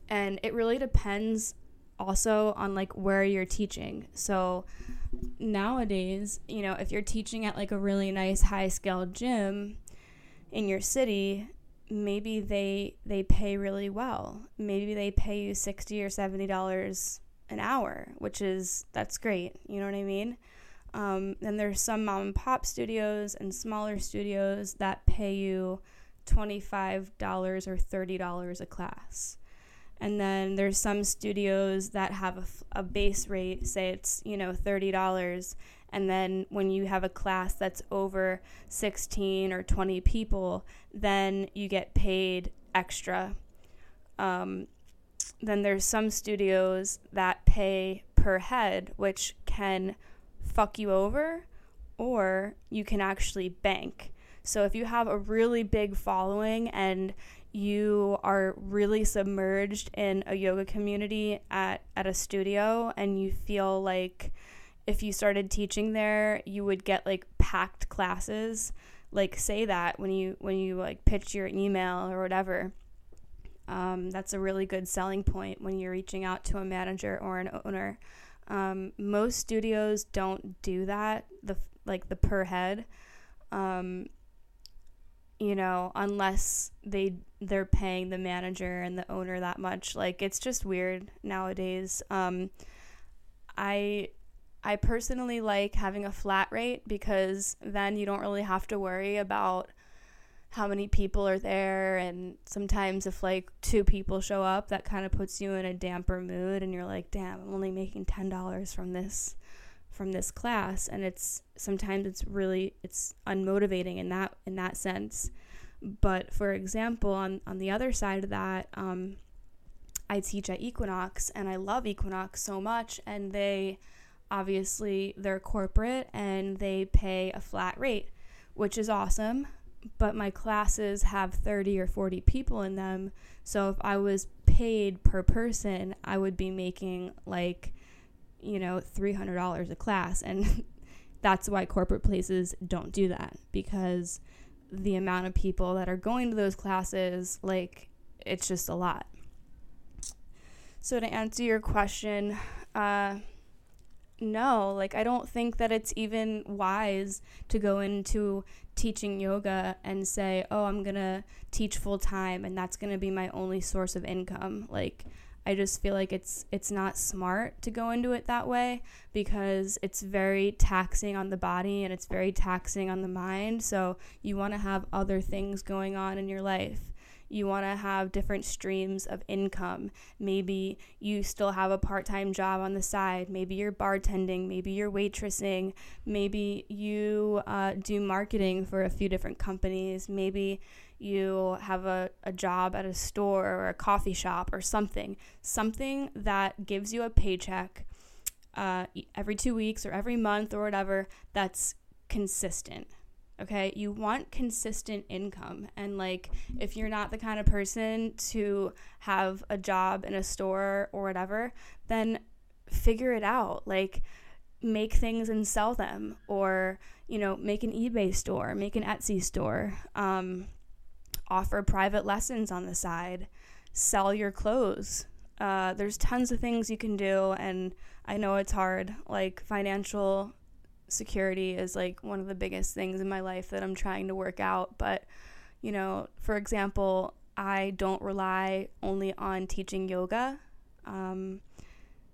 And it really depends also on like where you're teaching. So nowadays you know if you're teaching at like a really nice high scale gym in your city maybe they they pay really well maybe they pay you 60 or 70 dollars an hour which is that's great you know what i mean um, then there's some mom and pop studios and smaller studios that pay you $25 or $30 a class. And then there's some studios that have a, a base rate, say it's, you know, $30. And then when you have a class that's over 16 or 20 people, then you get paid extra. Um, then there's some studios that pay per head, which can fuck you over or you can actually bank. So if you have a really big following and you are really submerged in a yoga community at, at a studio and you feel like if you started teaching there you would get like packed classes. Like say that when you when you like pitch your email or whatever um, that's a really good selling point when you're reaching out to a manager or an owner. Um, most studios don't do that the like the per head. Um, you know unless they they're paying the manager and the owner that much. Like it's just weird nowadays. Um, i i personally like having a flat rate because then you don't really have to worry about how many people are there. And sometimes if like two people show up that kind of puts you in a damper mood and you're like damn i'm only making $10 from this from this class. And it's sometimes it's really it's unmotivating in that in that sense. But for example on on the other side of that um, i teach at equinox and i love equinox so much and they obviously they're corporate and they pay a flat rate which is awesome but my classes have 30 or 40 people in them. So if I was paid per person, I would be making like, you know, $300 a class. And that's why corporate places don't do that because the amount of people that are going to those classes, like, it's just a lot. So to answer your question, uh, no, like I don't think that it's even wise to go into teaching yoga and say, "Oh, I'm going to teach full time and that's going to be my only source of income." Like I just feel like it's it's not smart to go into it that way because it's very taxing on the body and it's very taxing on the mind. So you want to have other things going on in your life you want to have different streams of income. Maybe you still have a part time job on the side. Maybe you're bartending. Maybe you're waitressing. Maybe you uh, do marketing for a few different companies. Maybe you have a, a job at a store or a coffee shop or something. Something that gives you a paycheck uh, every two weeks or every month or whatever that's consistent okay? You want consistent income. And like if you're not the kind of person to have a job in a store or whatever then figure it out. Like make things and sell them. Or you know make an ebay store make an etsy store um, offer private lessons on the side sell your clothes. Uh, there's tons of things you can do. And i know it's hard like financial security is like one of the biggest things in my life that I'm trying to work out. But, you know, for example, I don't rely only on teaching yoga. Um,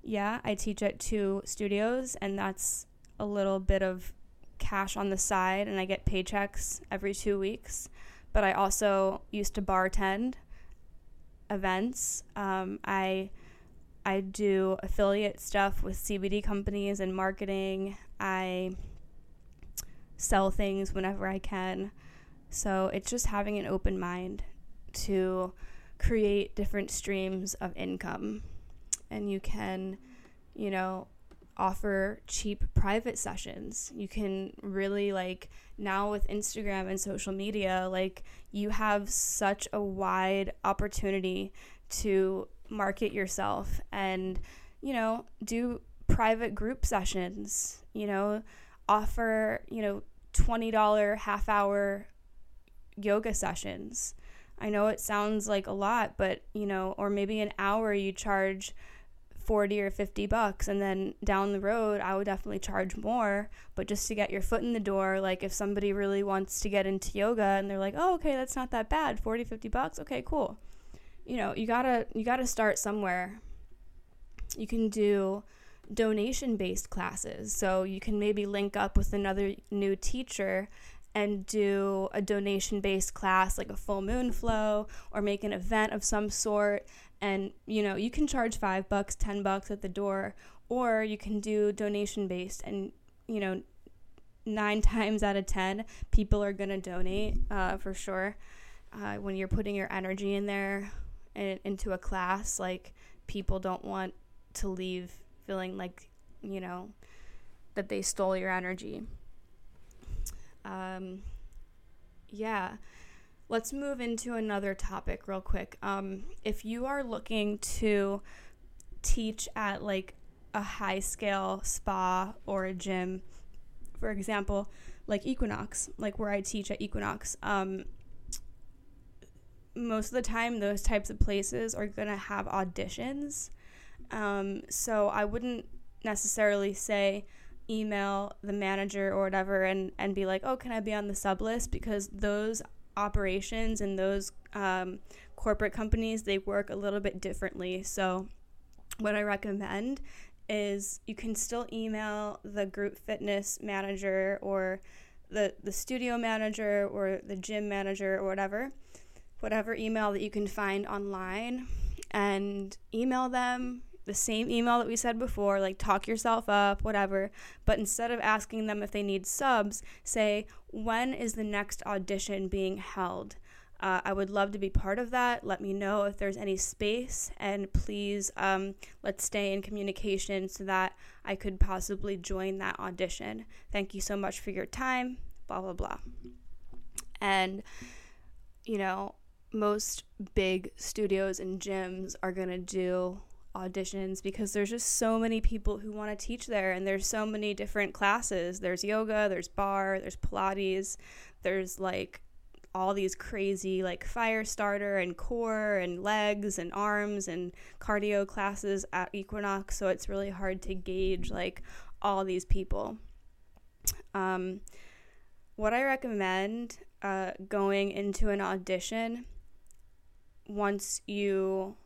yeah, I teach at two studios, and that's a little bit of cash on the side, and I get paychecks every two weeks. But I also used to bartend events. Um, I I do affiliate stuff with CBD companies and marketing. I sell things whenever I can. So it's just having an open mind to create different streams of income. And you can, you know, offer cheap private sessions. You can really like now with Instagram and social media, like you have such a wide opportunity to market yourself and, you know, do private group sessions, you know, offer, you know, $20 half hour yoga sessions. I know it sounds like a lot, but, you know, or maybe an hour you charge 40 or 50 bucks and then down the road I would definitely charge more, but just to get your foot in the door, like if somebody really wants to get into yoga and they're like, "Oh, okay, that's not that bad. 40, 50 bucks. Okay, cool." You know, you got to you got to start somewhere. You can do donation based classes. So you can maybe link up with another new teacher and do a donation based class like a full moon flow or make an event of some sort. And you know you can charge 5 bucks 10 bucks at the door or you can do donation based and you know 9 times out of 10 people are going to donate uh, for sure uh, when you're putting your energy in there and into a class. Like people don't want to leave feeling like, you know, that they stole your energy. Um, yeah. let's move into another topic real quick. Um, if you are looking to teach at like a high scale spa or a gym, for example, like Equinox, like where I teach at Equinox, um, most of the time those types of places are going to have auditions. Um, so I wouldn't necessarily say email the manager or whatever and, and be like, oh, can I be on the sub list? Because those operations and those um, corporate companies, they work a little bit differently. So what I recommend is you can still email the group fitness manager or the, the studio manager or the gym manager or whatever, whatever email that you can find online, and email them the same email that we said before, like talk yourself up, whatever. But instead of asking them if they need subs, say, when is the next audition being held? Uh, I would love to be part of that. Let me know if there's any space, and please um, let's stay in communication so that I could possibly join that audition. Thank you so much for your time, blah, blah, blah. And, you know, most big studios and gyms are going to do auditions because there's just so many people who want to teach there and there's so many different classes. There's yoga there's barre there's pilates there's like all these crazy like fire starter and core and legs and arms and cardio classes at equinox so it's really hard to gauge like all these people. Um, what i recommend uh, going into an audition once you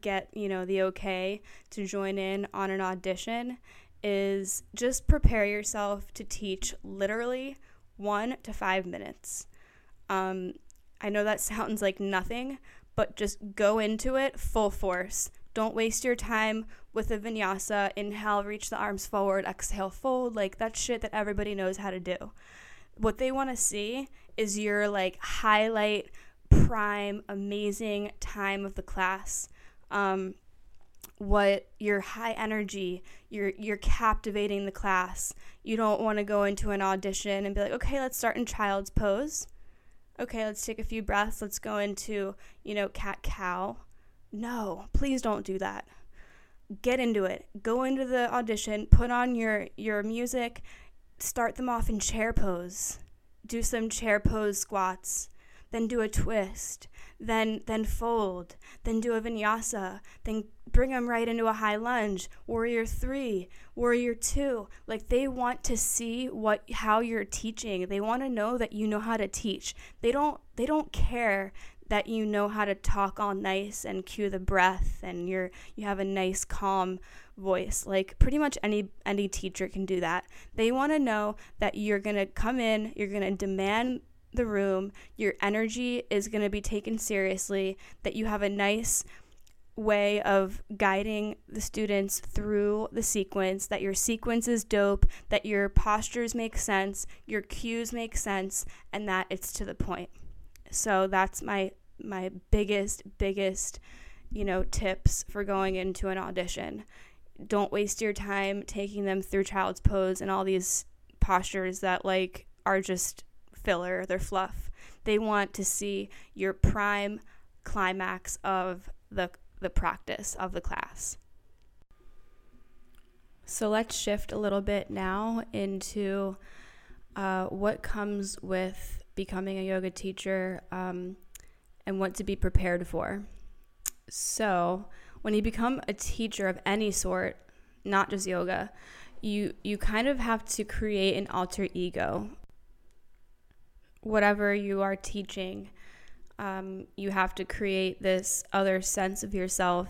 get, you know, the okay to join in on an audition is just prepare yourself to teach literally one to five minutes. Um, I know that sounds like nothing, but just go into it full force. Don't waste your time with a vinyasa. Inhale, reach the arms forward, exhale, fold. Like that shit that everybody knows how to do. What they want to see is your like highlight, prime, amazing time of the class um, what your high energy you're you're captivating the class. You don't want to go into an audition and be like okay let's start in child's pose. Okay let's take a few breaths. Let's go into you know cat cow. No please don't do that. Get into it. Go into the audition put on your your music start them off in chair pose. Do some chair pose squats then do a twist, then then fold, then do a vinyasa, then bring them right into a high lunge, warrior 3, warrior 2. Like they want to see what how you're teaching. They want to know that you know how to teach. They don't they don't care that you know how to talk all nice and cue the breath and you're you have a nice calm voice like pretty much any any teacher can do that they want to know that you're going to come in you're going to demand the room, your energy is going to be taken seriously, that you have a nice way of guiding the students through the sequence, that your sequence is dope, that your postures make sense, your cues make sense, and that it's to the point. So that's my my biggest biggest, you know, tips for going into an audition. Don't waste your time taking them through child's pose and all these postures that like are just filler, they're fluff. They want to see your prime climax of the the practice of the class. So let's shift a little bit now into uh, what comes with becoming a yoga teacher um, and what to be prepared for. So, when you become a teacher of any sort, not just yoga, you you kind of have to create an alter ego whatever you are teaching, um, you have to create this other sense of yourself,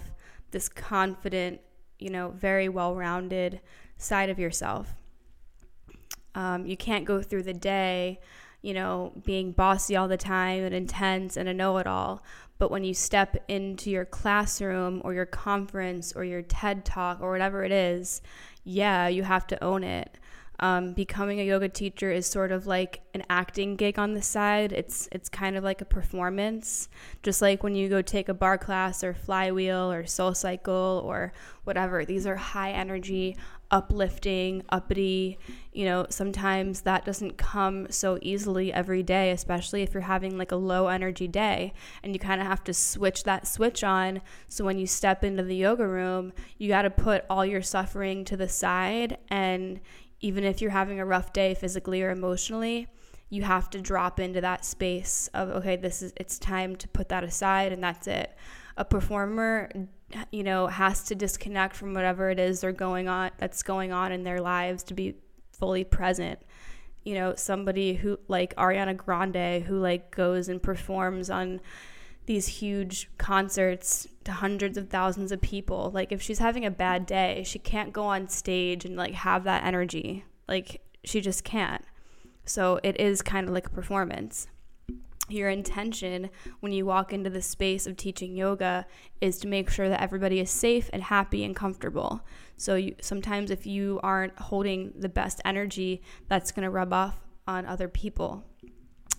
this confident, you know, very well rounded side of yourself. Um, you can't go through the day, you know, being bossy all the time and intense and a know it all. But when you step into your classroom or your conference or your TED talk or whatever it is, yeah, you have to own it. Um, becoming a yoga teacher is sort of like an acting gig on the side. It's it's kind of like a performance, just like when you go take a barre class or flywheel or SoulCycle or whatever. These are high energy, uplifting, uppity. You know, sometimes that doesn't come so easily every day, especially if you're having like a low energy day and you kind of have to switch that switch on. So when you step into the yoga room, you got to put all your suffering to the side. And even if you're having a rough day physically or emotionally, you have to drop into that space of, okay, this is, it's time to put that aside and that's it. A performer you know, has to disconnect from whatever it is they're going on that's going on in their lives to be fully present. You know, somebody who like Ariana Grande who like goes and performs on these huge concerts to hundreds of thousands of people. Like if she's having a bad day, she can't go on stage and like have that energy. Like she just can't. So it is kind of like a performance your intention when you walk into the space of teaching yoga is to make sure that everybody is safe and happy and comfortable. So you, sometimes if you aren't holding the best energy, that's going to rub off on other people.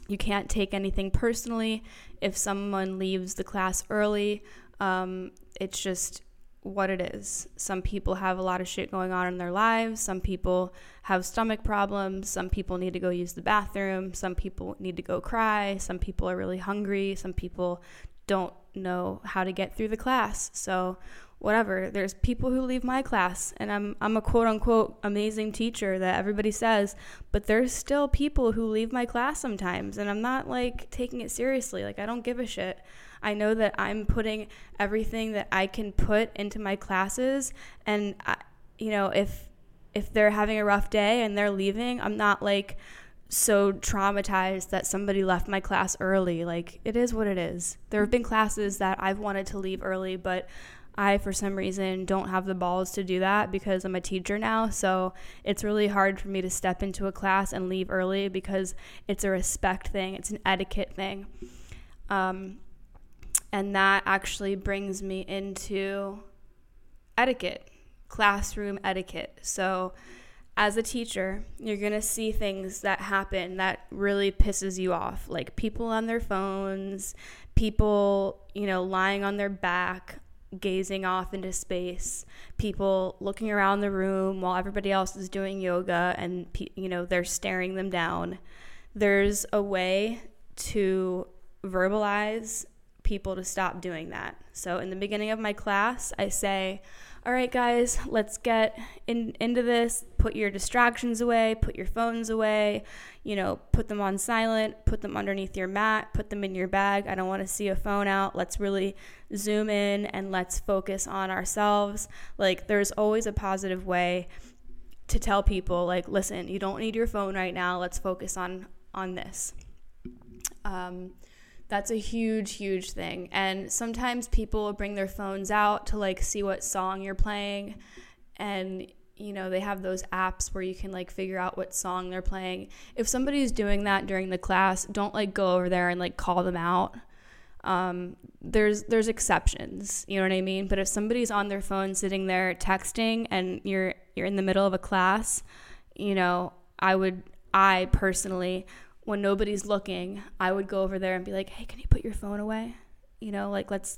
You can't take anything personally if someone leaves the class early. Um, it's just what it is. Some people have a lot of shit going on in their lives. Some people have stomach problems. Some people need to go use the bathroom. Some people need to go cry. Some people are really hungry. Some people don't know how to get through the class. So, whatever. There's people who leave my class, and I'm, I'm a quote unquote amazing teacher that everybody says, but there's still people who leave my class sometimes, and I'm not like taking it seriously. Like, I don't give a shit. I know that I'm putting everything that I can put into my classes and I, you know, if if they're having a rough day and they're leaving, I'm not like so traumatized that somebody left my class early. Like it is what it is. There have been classes that I've wanted to leave early, but I, for some reason, don't have the balls to do that because I'm a teacher now. So it's really hard for me to step into a class and leave early because it's a respect thing, it's an etiquette thing. Um, and that actually brings me into etiquette, classroom etiquette. So, as a teacher, you're going to see things that happen that really pisses you off, like people on their phones, people, you know, lying on their back, gazing off into space, people looking around the room while everybody else is doing yoga and you know, they're staring them down. There's a way to verbalize people to stop doing that. So in the beginning of my class, I say, all right, guys, let's get in, into this. Put your distractions away, put your phones away, you know, put them on silent, put them underneath your mat, put them in your bag. I don't want to see a phone out. Let's really zoom in and let's focus on ourselves. Like, there's always a positive way to tell people, like, listen, you don't need your phone right now. Let's focus on on this. Um, that's a huge, huge thing. And sometimes people bring their phones out to like see what song you're playing. And, you know, they have those apps where you can like figure out what song they're playing. If somebody's doing that during the class, don't like go over there and like call them out. Um, there's there's exceptions, you know what I mean. But if somebody's on their phone sitting there texting and you're you're in the middle of a class, you know, I would I personally when nobody's looking, I would go over there and be like, hey, can you put your phone away? You know, like, let's,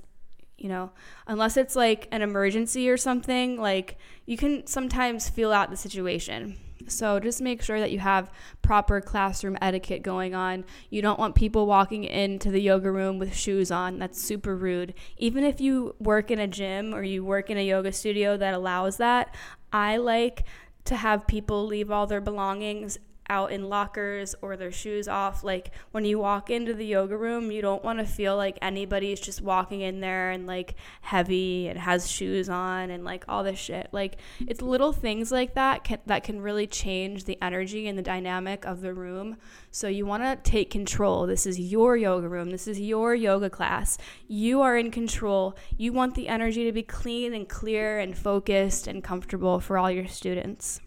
you know, unless it's like an emergency or something, like, you can sometimes feel out the situation. So just make sure that you have proper classroom etiquette going on. You don't want people walking into the yoga room with shoes on. That's super rude. Even if you work in a gym or you work in a yoga studio that allows that, I like to have people leave all their belongings out in lockers or their shoes off. Like when you walk into the yoga room, you don't want to feel like anybody's just walking in there and like heavy and has shoes on and like all this shit. Like it's little things like that can, that can really change the energy and the dynamic of the room. So you want to take control. This is your yoga room. This is your yoga class. You are in control. You want the energy to be clean and clear and focused and comfortable for all your students.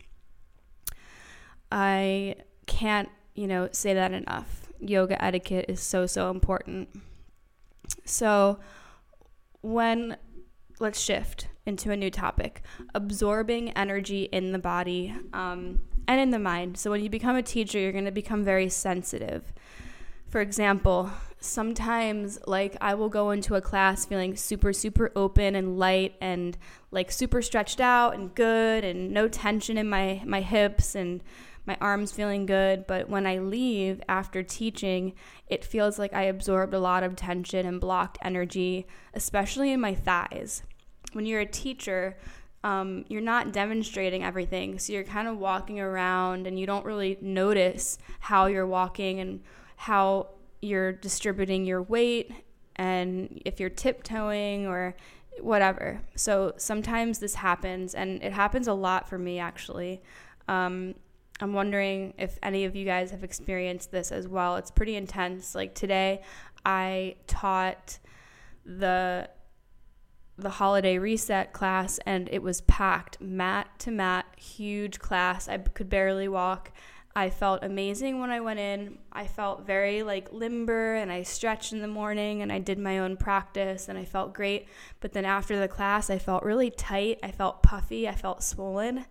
I can't, you know, say that enough. Yoga etiquette is so, so important. So, when let's shift into a new topic absorbing energy in the body. Um, and in the mind. So when you become a teacher, you're going to become very sensitive. For example, sometimes like I will go into a class feeling super super open and light and like super stretched out and good and no tension in my my hips and my arms feeling good, but when I leave after teaching, it feels like I absorbed a lot of tension and blocked energy, especially in my thighs. When you're a teacher, um, you're not demonstrating everything. So you're kind of walking around and you don't really notice how you're walking and how you're distributing your weight and if you're tiptoeing or whatever. So sometimes this happens, and it happens a lot for me actually. Um, I'm wondering if any of you guys have experienced this as well. It's pretty intense. Like today, I taught the the holiday reset class and it was packed mat to mat huge class. I could barely walk. I felt amazing when i went in. I felt very like limber and i stretched in the morning and i did my own practice and i felt great. But then after the class i felt really tight. I felt puffy. I felt swollen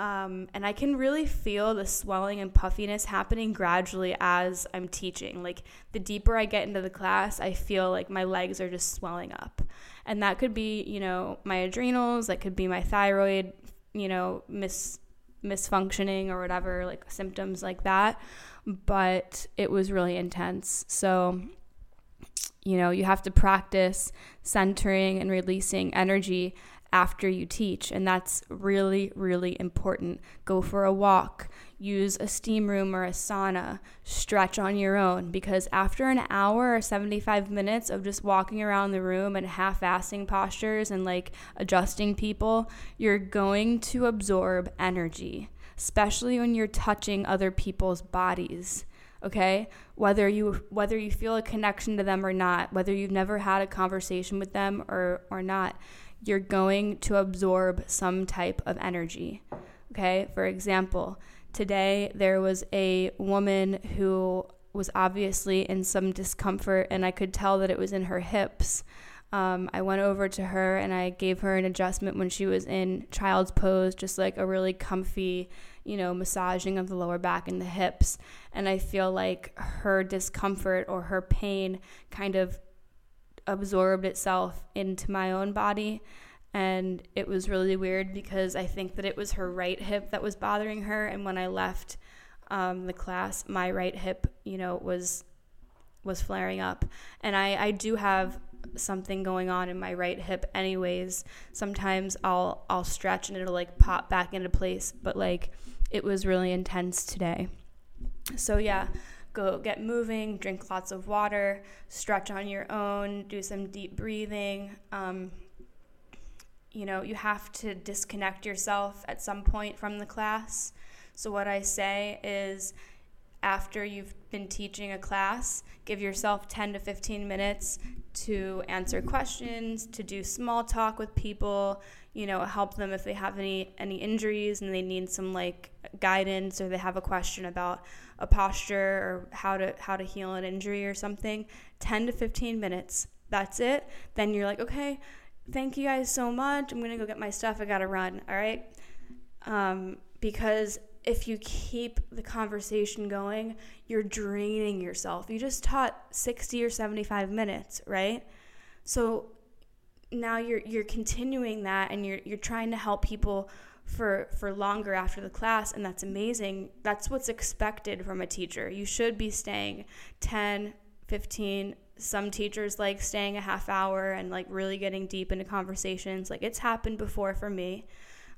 um, and I can really feel the swelling and puffiness happening gradually as I'm teaching. Like the deeper I get into the class, I feel like my legs are just swelling up. And that could be, you know, my adrenals, that could be my thyroid, you know, mis misfunctioning or whatever, like symptoms like that. But it was really intense. So, you know, you have to practice centering and releasing energy after you teach. And that's really, really important. Go for a walk, use a steam room or a sauna, stretch on your own because after an hour or 75 minutes of just walking around the room and half assing postures and like adjusting people, you're going to absorb energy, especially when you're touching other people's bodies okay whether you whether you feel a connection to them or not whether you've never had a conversation with them or or not you're going to absorb some type of energy. Okay, for example, today there was a woman who was obviously in some discomfort, and I could tell that it was in her hips. Um, I went over to her and I gave her an adjustment when she was in child's pose, just like a really comfy, you know, massaging of the lower back and the hips. And I feel like her discomfort or her pain kind of absorbed itself into my own body. And it was really weird because I think that it was her right hip that was bothering her. And when I left um, the class, my right hip, you know, was was flaring up. And I, I do have something going on in my right hip anyways. Sometimes I'll I'll stretch and it'll like pop back into place, but like it was really intense today. So yeah, go get moving, drink lots of water, stretch on your own, do some deep breathing. Um, you know, you have to disconnect yourself at some point from the class. So, what I say is, after you've been teaching a class, give yourself 10 to 15 minutes to answer questions, to do small talk with people, you know, help them if they have any any injuries and they need some like guidance or they have a question about a posture or how to how to heal an injury or something 10 to 15 minutes that's it. Then you're like okay thank you guys so much. I'm gonna go get my stuff. I gotta run. All right? Um, because if you keep the conversation going you're draining yourself. You just taught 60 or 75 minutes right? So now you're you're continuing that and you're you're trying to help people for for longer after the class and that's amazing. That's what's expected from a teacher. You should be staying 10 15 some teachers like staying a half hour and like really getting deep into conversations. Like it's happened before for me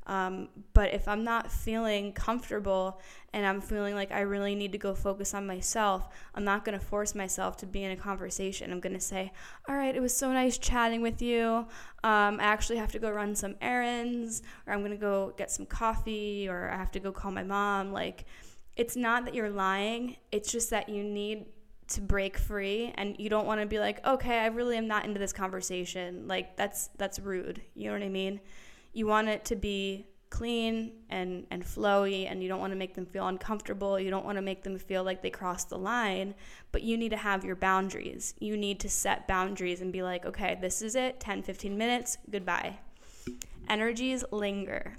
um, but if I'm not feeling comfortable and I'm feeling like I really need to go focus on myself, I'm not going to force myself to be in a conversation. I'm going to say, All right, it was so nice chatting with you. Um, I actually have to go run some errands, or I'm going to go get some coffee, or I have to go call my mom. Like, it's not that you're lying, it's just that you need to break free and you don't want to be like okay i really am not into this conversation like that's that's rude you know what i mean you want it to be clean and, and flowy and you don't want to make them feel uncomfortable. You don't want to make them feel like they crossed the line, but you need to have your boundaries. You need to set boundaries and be like, okay, this is it, 10, 15 minutes, goodbye. Energies linger.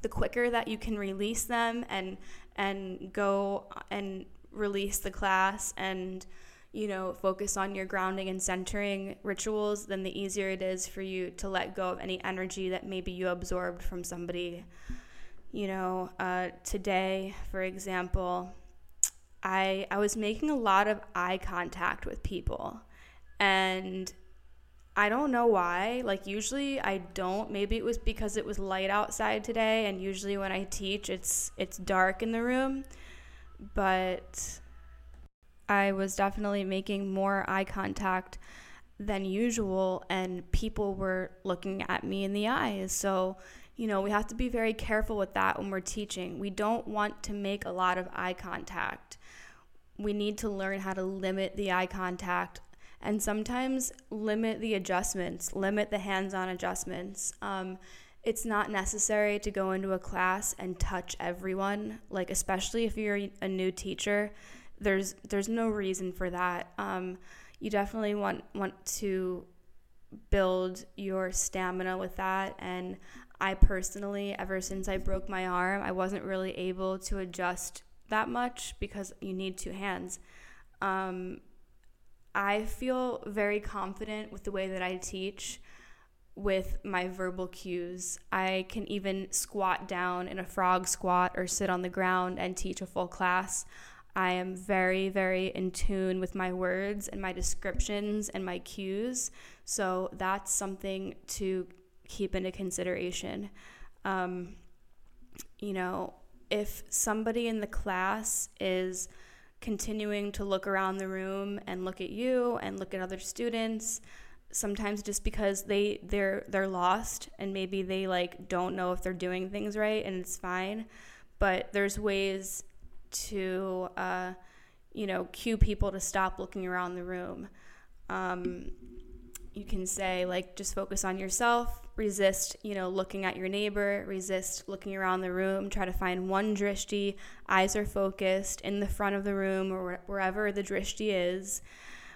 the quicker that you can release them and and go and release the class and you know focus on your grounding and centering rituals then the easier it is for you to let go of any energy that maybe you absorbed from somebody you know uh, today for example I, I was making a lot of eye contact with people and I don't know why. Like usually I don't. Maybe it was because it was light outside today and usually when I teach it's it's dark in the room. But I was definitely making more eye contact than usual and people were looking at me in the eyes. So, you know, we have to be very careful with that when we're teaching. We don't want to make a lot of eye contact. We need to learn how to limit the eye contact and sometimes limit the adjustments, limit the hands on adjustments. Um, it's not necessary to go into a class and touch everyone, like, especially if you're a new teacher. There's, there's no reason for that. Um, you definitely want, want to build your stamina with that. And I personally, ever since I broke my arm, I wasn't really able to adjust that much because you need two hands. Um, I feel very confident with the way that I teach with my verbal cues. I can even squat down in a frog squat or sit on the ground and teach a full class. I am very, very in tune with my words and my descriptions and my cues. So that's something to keep into consideration. Um, you know, if somebody in the class is continuing to look around the room and look at you and look at other students sometimes just because they they're they're lost and maybe they like don't know if they're doing things right and it's fine but there's ways to uh, you know cue people to stop looking around the room. Um, you can say like just focus on yourself resist you know looking at your neighbor resist looking around the room try to find one drishti eyes are focused in the front of the room or wherever the drishti is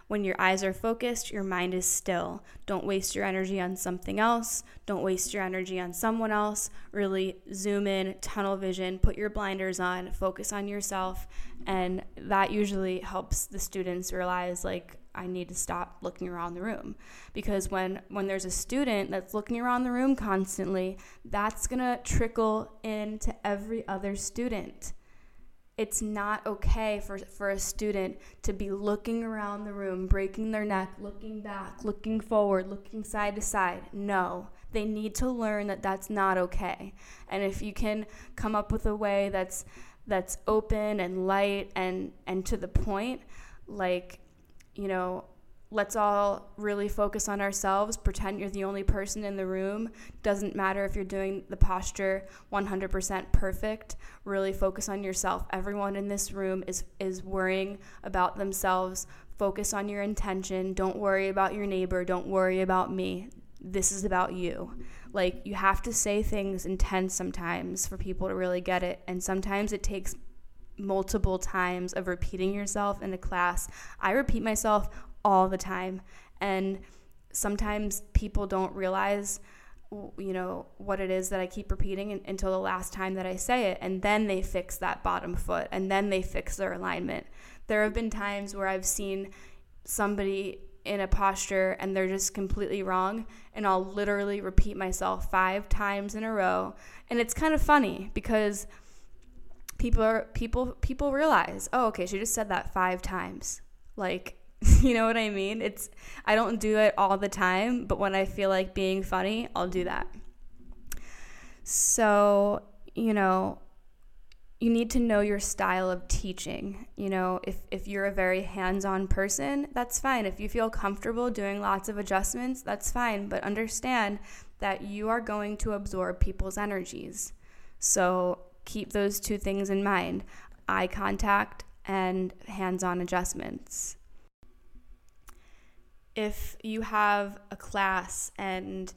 when your eyes are focused, your mind is still. Don't waste your energy on something else. Don't waste your energy on someone else. Really zoom in, tunnel vision, put your blinders on, focus on yourself. And that usually helps the students realize, like, I need to stop looking around the room because when when there's a student that's looking around the room constantly, that's going to trickle into every other student it's not okay for, for a student to be looking around the room, breaking their neck, looking back, looking forward, looking side to side. No, they need to learn that that's not okay. And if you can come up with a way that's that's open and light and and to the point, like you know, let's all really focus on ourselves, pretend you're the only person in the room. Doesn't matter if you're doing the posture 100% perfect. Really focus on yourself. Everyone in this room is is worrying about themselves. Focus on your intention. Don't worry about your neighbor. Don't worry about me. This is about you. Like you have to say things intense sometimes for people to really get it, and sometimes it takes multiple times of repeating yourself in a class. I repeat myself all the time. And sometimes people don't realize you know what it is that I keep repeating until the last time that I say it and then they fix that bottom foot and then they fix their alignment. There have been times where I've seen somebody in a posture and they're just completely wrong and I'll literally repeat myself 5 times in a row and it's kind of funny because people are people people realize, "Oh, okay, she just said that 5 times." Like you know what I mean? It's I don't do it all the time, but when I feel like being funny, I'll do that. So, you know, you need to know your style of teaching. You know, if, if you're a very hands on person, that's fine. If you feel comfortable doing lots of adjustments, that's fine. But understand that you are going to absorb people's energies. So keep those two things in mind eye contact and hands on adjustments if you have a class and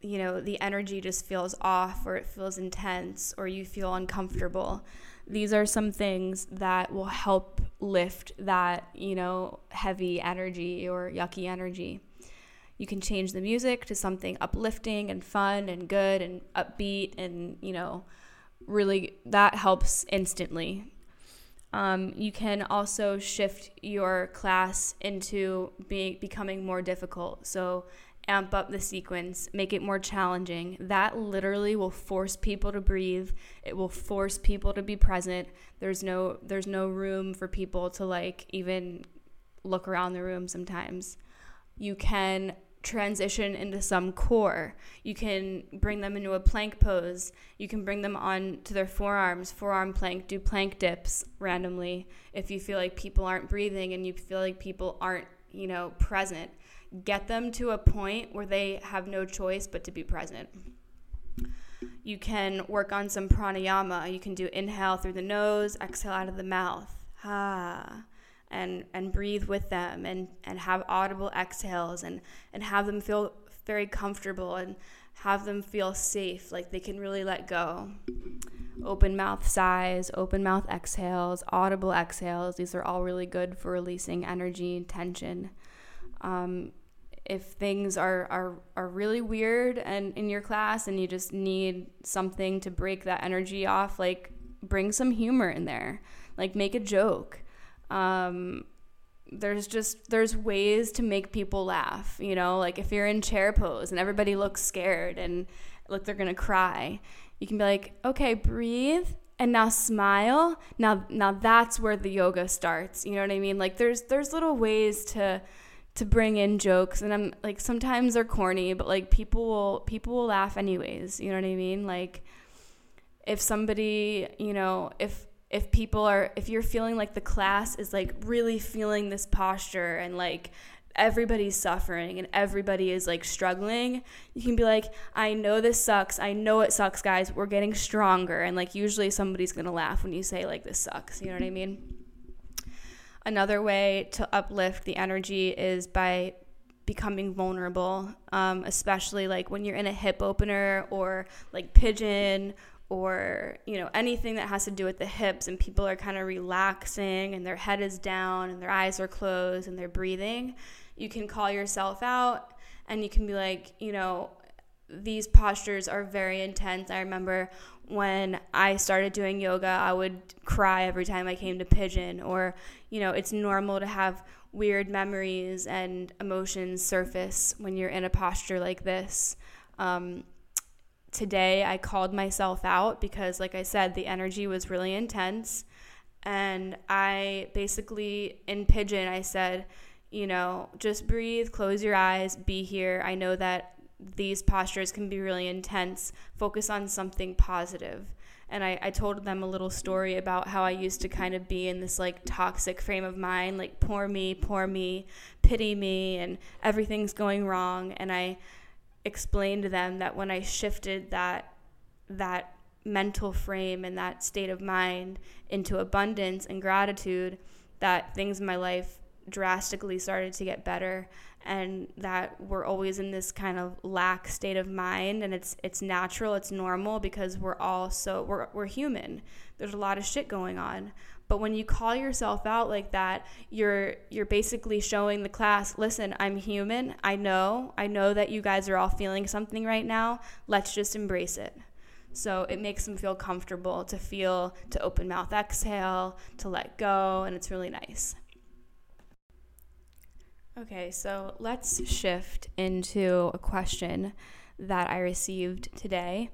you know the energy just feels off or it feels intense or you feel uncomfortable these are some things that will help lift that you know heavy energy or yucky energy You can change the music to something uplifting and fun and good and upbeat, and you know, really that helps instantly. Um, you can also shift your class into becoming more difficult. So amp up the sequence, make it more challenging. That literally will force people to breathe. It will force people to be present. There's no there's no room for people to like even look around the room sometimes. You can transition into some core. You can bring them into a plank pose. You can bring them on to their forearms, forearm plank, do plank dips randomly if you feel like people aren't breathing and you feel like people aren't, you know, present get them to a point where they have no choice but to be present. You can work on some pranayama. You can do inhale through the nose, exhale out of the mouth. Ah. And, and breathe with them and, and have audible exhales and, and have them feel very comfortable and have them feel safe, like they can really let go. Open mouth sighs, open mouth exhales, audible exhales. These are all really good for releasing energy and tension. Um, if things are, are, are really weird and in your class and you just need something to break that energy off, like bring some humor in there, like make a joke. Um, there's just there's ways to make people laugh you know? Like if you're in chair pose and everybody looks scared and like they're gonna cry you can be like okay breathe and now smile. Now now that's where the yoga starts. You know what i mean? Like there's there's little ways to to bring in jokes and I'm like sometimes they're corny, but like people will people will laugh anyways, you know what I mean? Like if somebody, you know, if if people are if you're feeling like the class is like really feeling this posture and like everybody's suffering and everybody is like struggling, you can be like, I know this sucks. I know it sucks, guys. We're getting stronger. And like, usually somebody's going to laugh when you say, like, this sucks. You know what I mean? Another way to uplift the energy is by becoming vulnerable, um, especially like when you're in a hip opener or like pigeon or you know anything that has to do with the hips and people are kind of relaxing and their head is down and their eyes are closed and they're breathing you can call yourself out and you can be like you know these postures are very intense i remember when I started doing yoga, I would cry every time I came to pigeon, or, you know, it's normal to have weird memories and emotions surface when you're in a posture like this. Um, today, I called myself out because, like I said, the energy was really intense. And I basically, in pigeon, I said, you know, just breathe, close your eyes, be here. I know that these postures can be really intense, focus on something positive. And I, I told them a little story about how I used to kind of be in this like toxic frame of mind, like poor me, poor me, pity me, and everything's going wrong. And I explained to them that when I shifted that that mental frame and that state of mind into abundance and gratitude, that things in my life drastically started to get better and that we're always in this kind of lack state of mind and it's it's natural it's normal because we're all so we're, we're human. There's a lot of shit going on but when you call yourself out like that you're you're basically showing the class listen i'm human. I know. I know that you guys are all feeling something right now. Let's just embrace it. So it makes them feel comfortable to feel to open mouth exhale to let go and it's really nice. Okay, so let's shift into a question that I received today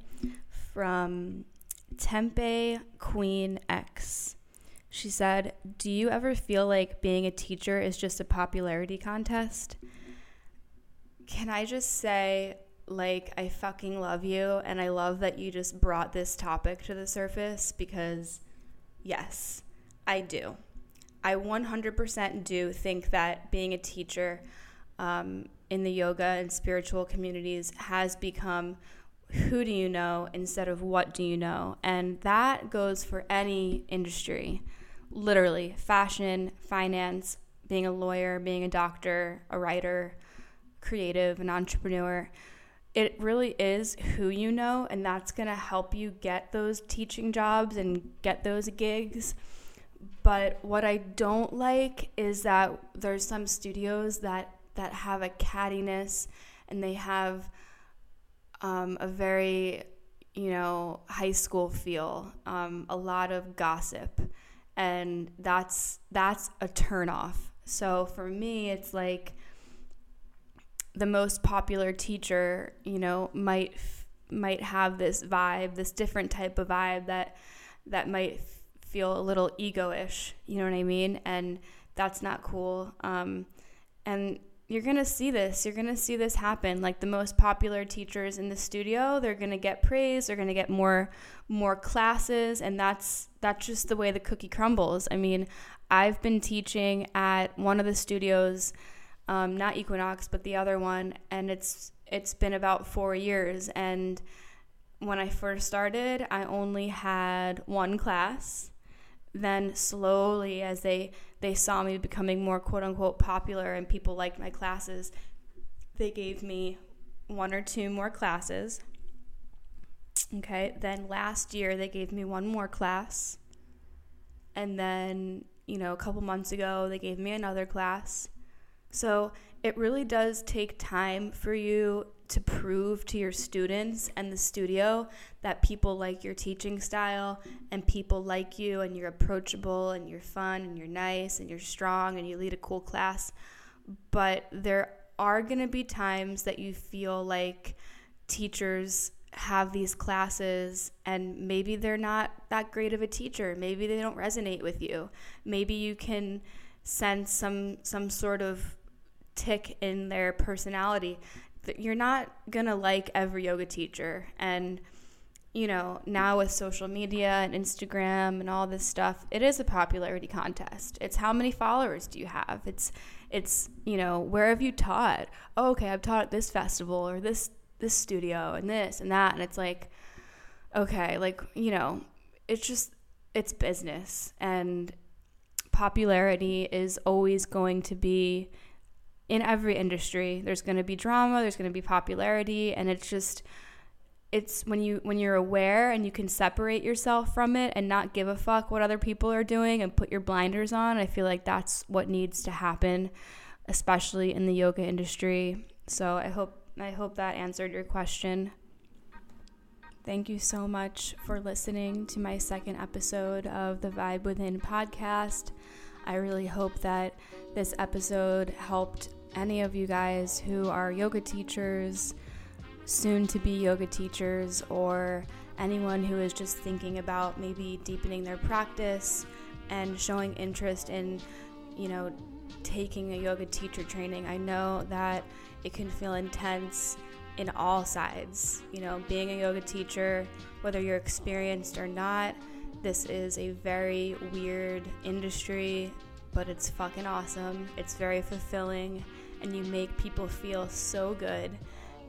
from Tempe Queen X. She said, Do you ever feel like being a teacher is just a popularity contest? Can I just say, like, I fucking love you, and I love that you just brought this topic to the surface because, yes, I do. I 100% do think that being a teacher um, in the yoga and spiritual communities has become who do you know instead of what do you know. And that goes for any industry literally fashion, finance, being a lawyer, being a doctor, a writer, creative, an entrepreneur. It really is who you know, and that's going to help you get those teaching jobs and get those gigs. But what I don't like is that there's some studios that that have a cattiness and they have um, a very you know high school feel um, a lot of gossip and that's that's a turnoff. so for me it's like the most popular teacher you know might might have this vibe this different type of vibe that that might feel a little ego-ish you know what i mean and that's not cool um, and you're going to see this. You're going to see this happen. Like the most popular teachers in the studio, they're going to get praise, they're going to get more more classes and that's that's just the way the cookie crumbles. I mean, I've been teaching at one of the studios um, not Equinox, but the other one, and it's it's been about 4 years and when I first started, I only had one class. Then slowly as they they saw me becoming more quote unquote popular and people liked my classes, they gave me one or two more classes. Okay, then last year they gave me one more class. And then, you know, a couple months ago they gave me another class. So it really does take time for you to prove to your students and the studio that people like your teaching style and people like you and you're approachable and you're fun and you're nice and you're strong and you lead a cool class. But there are going to be times that you feel like teachers have these classes and maybe they're not that great of a teacher. Maybe they don't resonate with you. Maybe you can sense some some sort of tick in their personality you're not going to like every yoga teacher. And you know now with social media and instagram and all this stuff it is a popularity contest. It's how many followers do you have? It's it's you know where have you taught? Oh, okay i've taught at this festival or this this studio and this and that. And it's like okay like you know it's just it's business. And popularity is always going to be in every industry there's going to be drama there's going to be popularity and it's just it's when you when you're aware and you can separate yourself from it and not give a fuck what other people are doing and put your blinders on i feel like that's what needs to happen especially in the yoga industry so i hope i hope that answered your question Thank you so much for listening to my second episode of the Vibe Within podcast. I really hope that this episode helped any of you guys who are yoga teachers, soon to be yoga teachers, or anyone who is just thinking about maybe deepening their practice and showing interest in, you know, taking a yoga teacher training. I know that it can feel intense in all sides. You know, being a yoga teacher, whether you're experienced or not, this is a very weird industry, but it's fucking awesome. It's very fulfilling and you make people feel so good.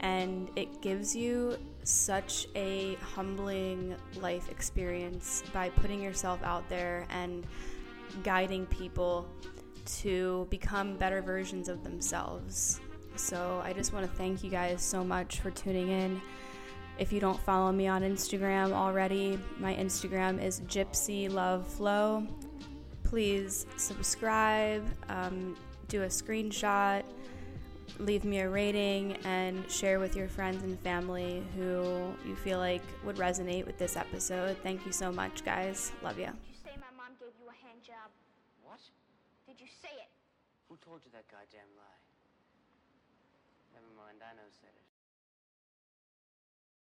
And it gives you such a humbling life experience by putting yourself out there and guiding people to become better versions of themselves. So I just want to thank you guys so much for tuning in. If you don't follow me on Instagram already, my Instagram is Gypsy Love Flow. Please subscribe, um, do a screenshot, leave me a rating, and share with your friends and family who you feel like would resonate with this episode. Thank you so much, guys. Love you.